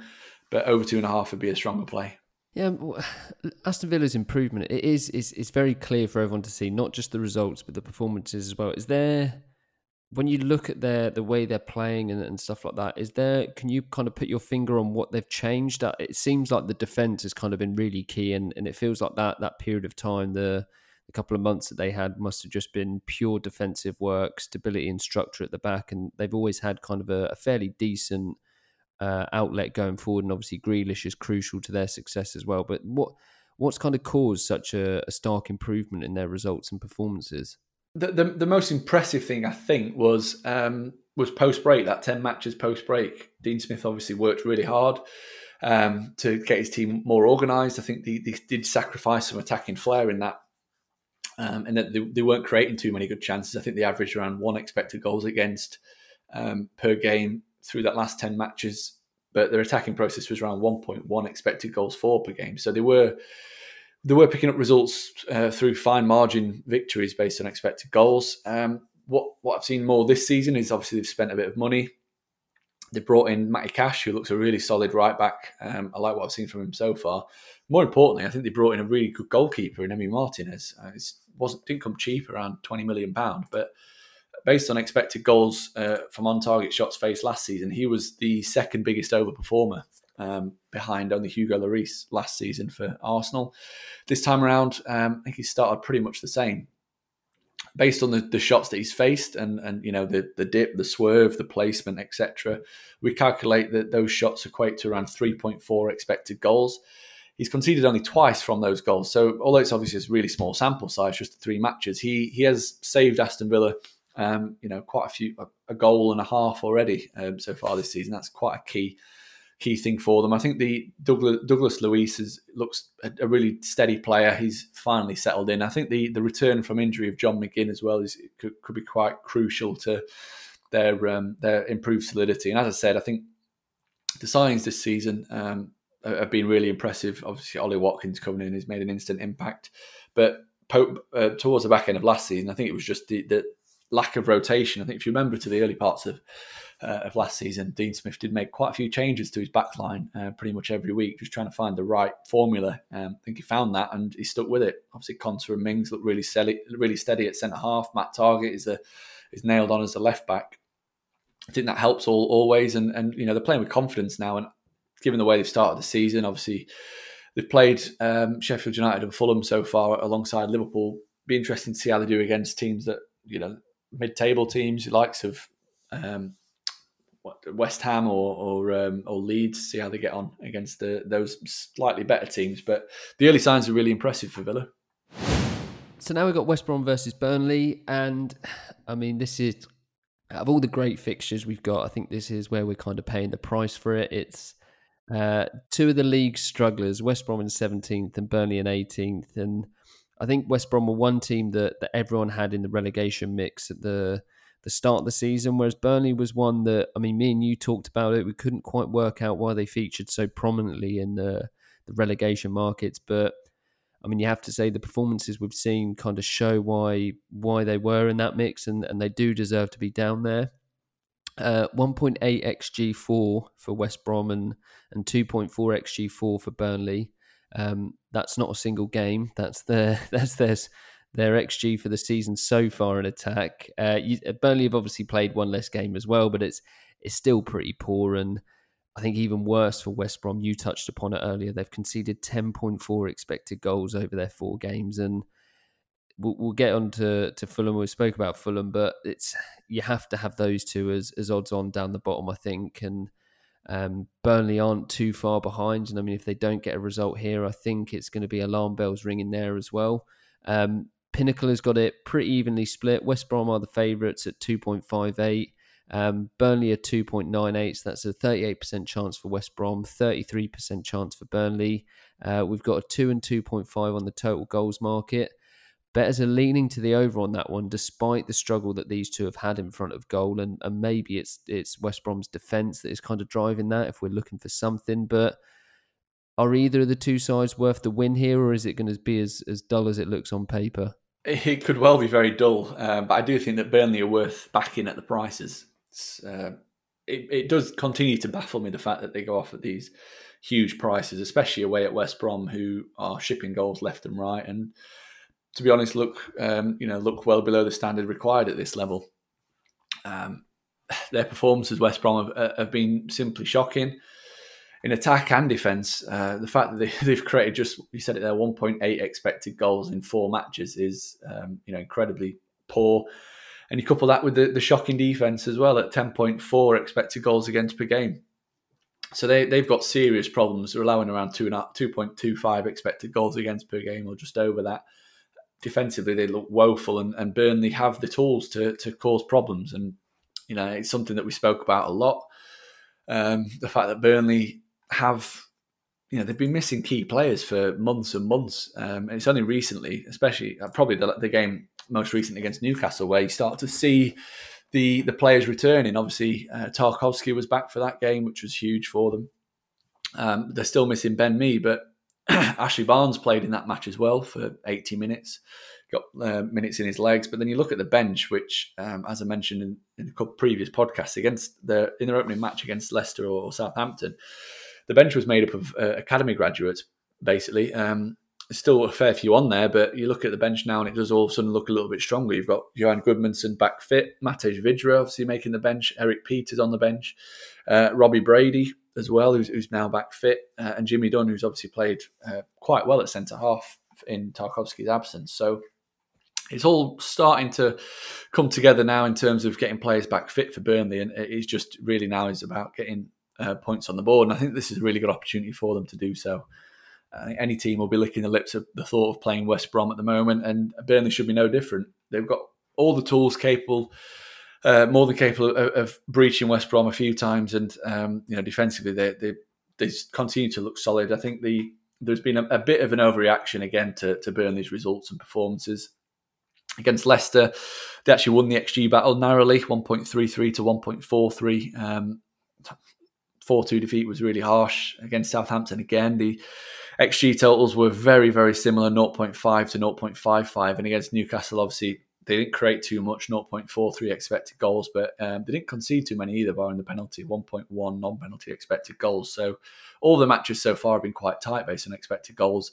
but over two and a half would be a stronger play. Yeah, Aston Villa's improvement it is is is very clear for everyone to see, not just the results but the performances as well. Is there when you look at their the way they're playing and, and stuff like that, is there can you kind of put your finger on what they've changed? Uh, it seems like the defense has kind of been really key, and, and it feels like that that period of time, the the couple of months that they had must have just been pure defensive work, stability and structure at the back, and they've always had kind of a, a fairly decent uh, outlet going forward, and obviously Grealish is crucial to their success as well. But what what's kind of caused such a, a stark improvement in their results and performances? The, the, the most impressive thing I think was um, was post break that ten matches post break. Dean Smith obviously worked really hard um, to get his team more organised. I think they, they, did sacrifice some attacking flair in that. Um, and that they, they, weren't creating too many good chances. I think they averaged around one expected goals against um, per game through that last 10 matches, but their attacking process was around 1.1 expected goals for per game. So they were they were picking up results uh, through fine margin victories based on expected goals. Um, what what I've seen more this season is obviously they've spent a bit of money. They brought in Matty Cash, who looks a really solid right back. Um, I like what I've seen from him so far. More importantly, I think they brought in a really good goalkeeper in Emi Martinez. Uh, wasn't didn't come cheap, around twenty million pound, but based on expected goals uh, from on target shots faced last season, he was the second biggest overperformer um, behind only Hugo Lloris last season for Arsenal. This time around, um, I think he started pretty much the same. Based on the, the shots that he's faced and, and you know the, the dip, the swerve, the placement, etc., we calculate that those shots equate to around 3.4 expected goals. He's conceded only twice from those goals. So although it's obviously a really small sample size, just three matches, he he has saved Aston Villa um, you know, quite a few, a, a goal and a half already um, so far this season. That's quite a key key thing for them. I think the Douglas, Douglas is, looks a, a, really steady player. He's finally settled in. I think the the return from injury of John McGinn as well is could, could be quite crucial to their um, their improved solidity. And as I said, I think the signings this season um, have been really impressive. Obviously, Ollie Watkins coming in has made an instant impact, but Pope, uh, towards the back end of last season, I think it was just the, the lack of rotation. I think if you remember to the early parts of uh, of last season, Dean Smith did make quite a few changes to his backline uh, pretty much every week, just trying to find the right formula. Um, I think he found that and he stuck with it. Obviously, Konsa and Mings look really steady, really steady at centre half. Matt Targett is a is nailed on as a left back. I think that helps all always, and and you know they're playing with confidence now. And given the way they've started the season, obviously they've played um, Sheffield United and Fulham so far alongside Liverpool. Be interesting to see how they do against teams that you know mid-table teams, likes of um, West Ham or or, um, or Leeds, see how they get on against the, those slightly better teams. But the early signs are really impressive for Villa. So now we've got West Brom versus Burnley, and I mean, this is of all the great fixtures we've got. I think this is where we're kind of paying the price for it. It's uh, two of the league strugglers, West Brom in seventeenth and Burnley in eighteenth, and I think West Brom were one team that, that everyone had in the relegation mix at the the start of the season, whereas Burnley was one that I mean, me and you talked about it. We couldn't quite work out why they featured so prominently in the the relegation markets, but I mean, you have to say the performances we've seen kind of show why why they were in that mix, and, and they do deserve to be down there. Uh, 1.8 xg4 for West Brom and and 2.4 xg4 for Burnley. Um, that's not a single game. That's their that's their their xg for the season so far in attack. Uh, you, Burnley have obviously played one less game as well, but it's it's still pretty poor and I think even worse for West Brom. You touched upon it earlier. They've conceded 10.4 expected goals over their four games, and we'll, we'll get on to, to Fulham. We spoke about Fulham, but it's you have to have those two as, as odds on down the bottom, I think. And um, Burnley aren't too far behind, and I mean, if they don't get a result here, I think it's going to be alarm bells ringing there as well. Um, Pinnacle has got it pretty evenly split. West Brom are the favourites at 2.58. Um, Burnley are 2.98, so that's a 38% chance for West Brom, 33% chance for Burnley. Uh, we've got a 2 and 2.5 on the total goals market. Bettors are leaning to the over on that one, despite the struggle that these two have had in front of goal, and, and maybe it's it's West Brom's defence that is kind of driving that. If we're looking for something, but are either of the two sides worth the win here, or is it going to be as as dull as it looks on paper? It could well be very dull, um, but I do think that Burnley are worth backing at the prices uh, it, it does continue to baffle me the fact that they go off at these huge prices, especially away at West Brom, who are shipping goals left and right, and to be honest, look um, you know look well below the standard required at this level. Um, their performances, West Brom, have, uh, have, been simply shocking in attack and defence. Uh, the fact that they, have created just you said it there, 1.8 expected goals in four matches is um, you know incredibly poor. And you couple that with the, the shocking defense as well at 10.4 expected goals against per game. So they, they've got serious problems. They're allowing around 2 2.25 expected goals against per game or just over that. Defensively, they look woeful, and, and Burnley have the tools to, to cause problems. And, you know, it's something that we spoke about a lot. Um, the fact that Burnley have you know they've been missing key players for months and months. Um, and it's only recently, especially uh, probably the, the, game most recently against Newcastle, where you start to see the the players returning. Obviously, uh, Tarkowski was back for that game, which was huge for them. Um, they're still missing Ben Mee, but Ashley Barnes played in that match as well for 80 minutes, got uh, minutes in his legs. But then you look at the bench, which, um, as I mentioned in, in a previous podcasts, against the in their opening match against Leicester or Southampton, the bench was made up of uh, academy graduates, basically. Um, still a fair few on there, but you look at the bench now and it does all of a sudden look a little bit stronger. You've got Johann Gudmundsson back fit, Matej Vydra obviously making the bench, Erik Pieters on the bench, uh, Robbie Brady as well, who's, who's now back fit, uh, and Jimmy Dunne, who's obviously played uh, quite well at centre half in Tarkowski's absence. So it's all starting to come together now in terms of getting players back fit for Burnley, and it's just really now is about getting uh, points on the board. And I think this is a really good opportunity for them to do so. Think any team will be licking the lips of the thought of playing West Brom at the moment, and Burnley should be no different. They've got all the tools capable, uh, more than capable of, of, breaching West Brom a few times, and um, you know defensively they, they they continue to look solid. I think the there's been a, a bit of an overreaction again to, to Burnley's results and performances against Leicester. They actually won the XG battle narrowly, 1.33 to 1.43. Um, 4-2 defeat was really harsh against Southampton again. The XG totals were very, very similar 0.5 to 0.55. And against Newcastle, obviously, they didn't create too much 0.43 expected goals, but um, they didn't concede too many either, barring the penalty 1.1 non penalty expected goals. So all the matches so far have been quite tight based on expected goals.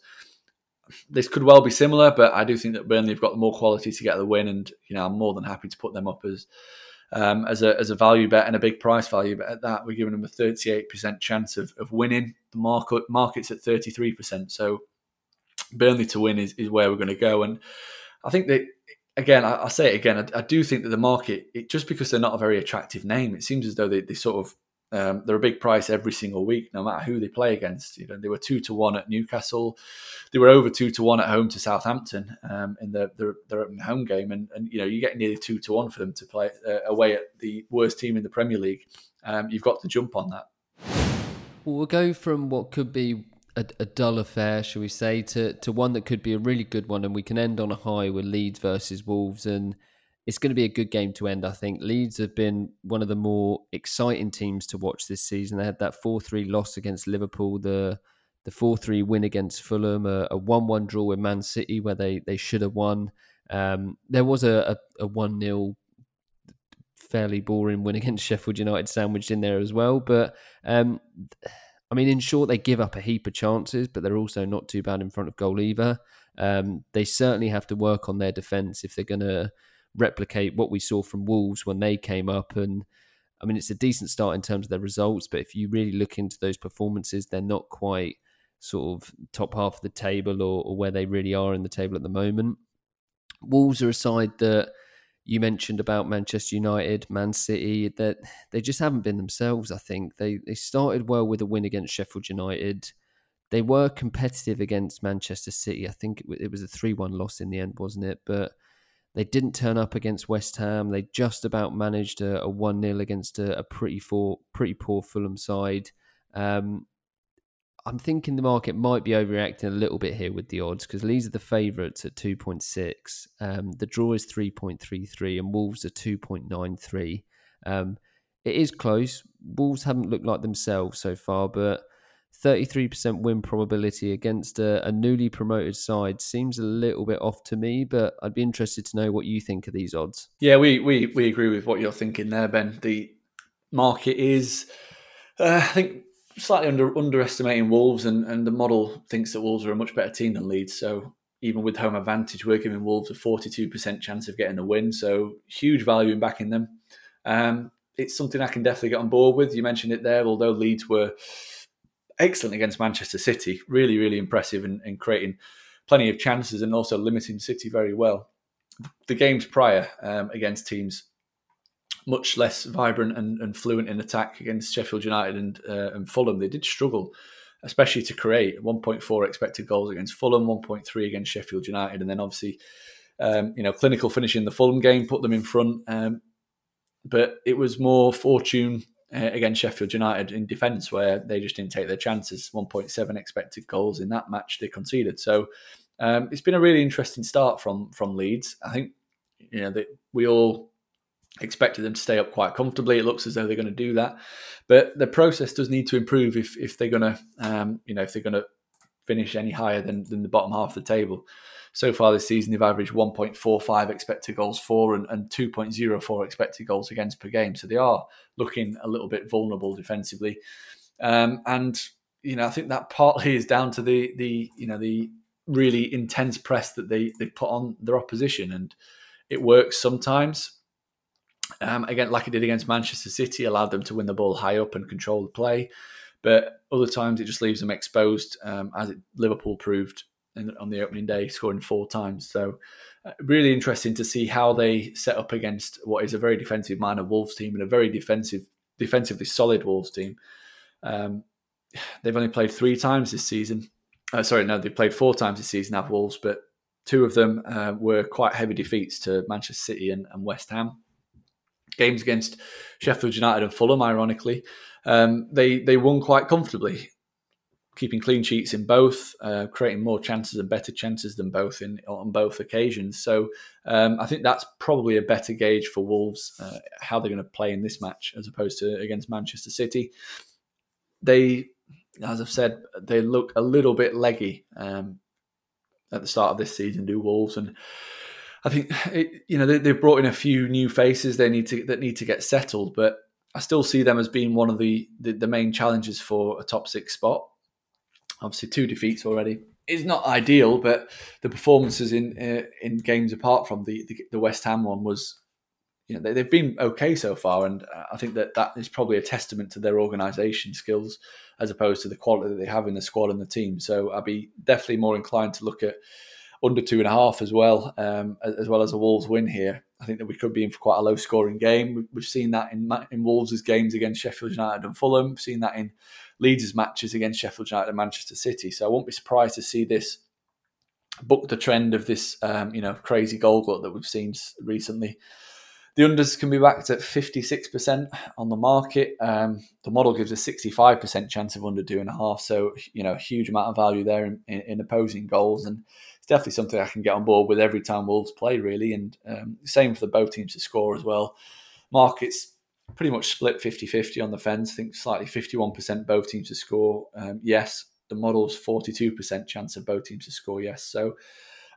This could well be similar, but I do think that Burnley have got more quality to get the win, and you know I'm more than happy to put them up as um, as a as a value bet and a big price value bet. At that, we're giving them a 38% chance of, of winning. The market market's at 33%. So Burnley to win is, is where we're going to go. And I think that again, I, will say it again. I, I, do think that the market, it, just because they're not a very attractive name, it seems as though they, they sort of um, they're a big price every single week, no matter who they play against. You know, they were two to one at Newcastle, they were over two to one at home to Southampton um, in their, their home game, and and you know you get nearly two to one for them to play uh, away at the worst team in the Premier League. Um, you've got to jump on that. Well, we'll go from what could be a, a, dull affair, shall we say, to to one that could be a really good one, and we can end on a high with Leeds versus Wolves and it's going to be a good game to end. I think Leeds have been one of the more exciting teams to watch this season. They had that four three loss against Liverpool the the 4 3 win against Fulham, a 1 1 draw with Man City where they, they should have won. Um, there was a, a, 1 0 fairly boring win against Sheffield United sandwiched in there as well. But um, I mean, in short, they give up a heap of chances, but they're also not too bad in front of goal either. Um, they certainly have to work on their defence if they're going to replicate what we saw from Wolves when they came up. And I mean, it's a decent start in terms of their results, but if you really look into those performances, they're not quite sort of top half of the table or, or where they really are in the table at the moment. Wolves are a side that you mentioned about Manchester United, Man City, that they just haven't been themselves. I think they they started well with a win against Sheffield United. They were competitive against Manchester City. I think it, it was a three-one loss in the end, wasn't it? But they didn't turn up against West Ham. They just about managed a one 0 against a, a, pretty poor, pretty poor Fulham side. Um, I'm thinking the market might be overreacting a little bit here with the odds because Leeds are the favourites at 2.6. Um, the draw is 3.33 and Wolves are 2.93. Um, it is close. Wolves haven't looked like themselves so far, but 33% win probability against a, a, newly promoted side seems a little bit off to me, but I'd be interested to know what you think of these odds. Yeah, we, we, we agree with what you're thinking there, Ben. The market is, uh, I think, slightly under underestimating Wolves, and, and the model thinks that Wolves are a much better team than Leeds. So even with home advantage, we're giving Wolves a 42% chance of getting a win. So huge value in backing them. Um, it's something I can definitely get on board with. You mentioned it there, although Leeds were excellent against Manchester City, really, really impressive in, in creating plenty of chances and also limiting City very well. The games prior um, against teams much less vibrant and, and fluent in attack against Sheffield United and, uh, and Fulham. They did struggle, especially to create 1.4 expected goals against Fulham, 1.3 against Sheffield United, and then obviously, um, you know, clinical finish in the Fulham game put them in front. Um, but it was more fortune uh, against Sheffield United in defence where they just didn't take their chances. 1.7 expected goals in that match they conceded. So um, it's been a really interesting start from from Leeds. I think you know that we all expected them to stay up quite comfortably. It looks as though they're going to do that, but the process does need to improve if if they're going to um, you know if they're going to finish any higher than, than the bottom half of the table. So far this season, they've averaged 1.45 expected goals for and, and 2.04 expected goals against per game. So they are looking a little bit vulnerable defensively, um, and you know I think that partly is down to the the you know the really intense press that they they put on their opposition, and it works sometimes um, again, like it did against Manchester City, allowed them to win the ball high up and control the play. But other times it just leaves them exposed, um, as it, Liverpool proved in, on the opening day, scoring four times. So, uh, really interesting to see how they set up against what is a very defensive minded Wolves team and a very defensive, defensively solid Wolves team. Um, they've only played three times this season. Uh, sorry, no, they played four times this season, have Wolves, but two of them uh, were quite heavy defeats to Manchester City and, and West Ham games against Sheffield United and Fulham, ironically, um, they they won quite comfortably, keeping clean sheets in both, uh, creating more chances and better chances than both in on both occasions. So um, I think that's probably a better gauge for Wolves uh, how they're going to play in this match as opposed to against Manchester City. They, as I've said, they look a little bit leggy um, at the start of this season. Do Wolves and I think you know they, have brought in a few new faces they need to that need to get settled, but I still see them as being one of the, the, the main challenges for a top six spot. Obviously, two defeats already is not ideal, but the performances in uh, in games apart from the, the, the West Ham one was, you know, they, have been okay so far, and I think that that is probably a testament to their organisation skills as opposed to the quality that they have in the squad and the team. So I'd be definitely more inclined to look at under two and a half as well, um, as well as a Wolves win here. I think that we could be in for quite a low scoring game. We've seen that in in Wolves' games against Sheffield United and Fulham. We've seen that in Leeds' matches against Sheffield United and Manchester City. So I won't be surprised to see this book the trend of this, um, you know, crazy goal glut that we've seen recently. The unders can be backed at 56% on the market. Um, the model gives a 65% chance of under two and a half. So, you know, a huge amount of value there in, in, in opposing goals. And it's definitely something I can get on board with every time Wolves play, really. And um, same for the both teams to score as well. Markets pretty much split 50 50 on the fence. I think slightly 51% both teams to score. Um, yes, the model's 42% chance of both teams to score yes. So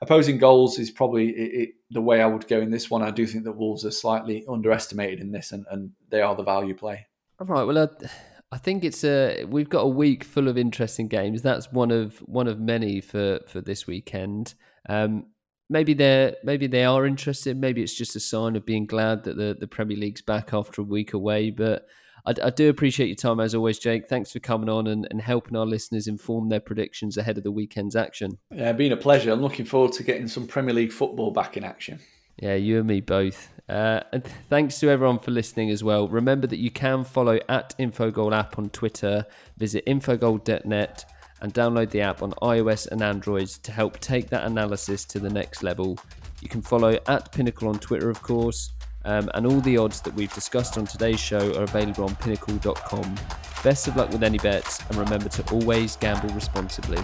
opposing goals is probably it, it, the way I would go in this one. I do think that Wolves are slightly underestimated in this, and, and they are the value play. All right. Well, I, I think it's a we've got a week full of interesting games. That's one of one of many for for this weekend. Um, maybe they're maybe they are interested. Maybe it's just a sign of being glad that the the Premier League's back after a week away. But I, I do appreciate your time as always, Jake. Thanks for coming on and, and helping our listeners inform their predictions ahead of the weekend's action. Yeah, been a pleasure. I'm looking forward to getting some Premier League football back in action. Yeah, you and me both. Uh, and thanks to everyone for listening as well. Remember that you can follow at Infogol app on Twitter, visit infogol.net, and download the app on iOS and Android to help take that analysis to the next level. You can follow at Pinnacle on Twitter, of course, um, and all the odds that we've discussed on today's show are available on pinnacle.com. Best of luck with any bets, and remember to always gamble responsibly.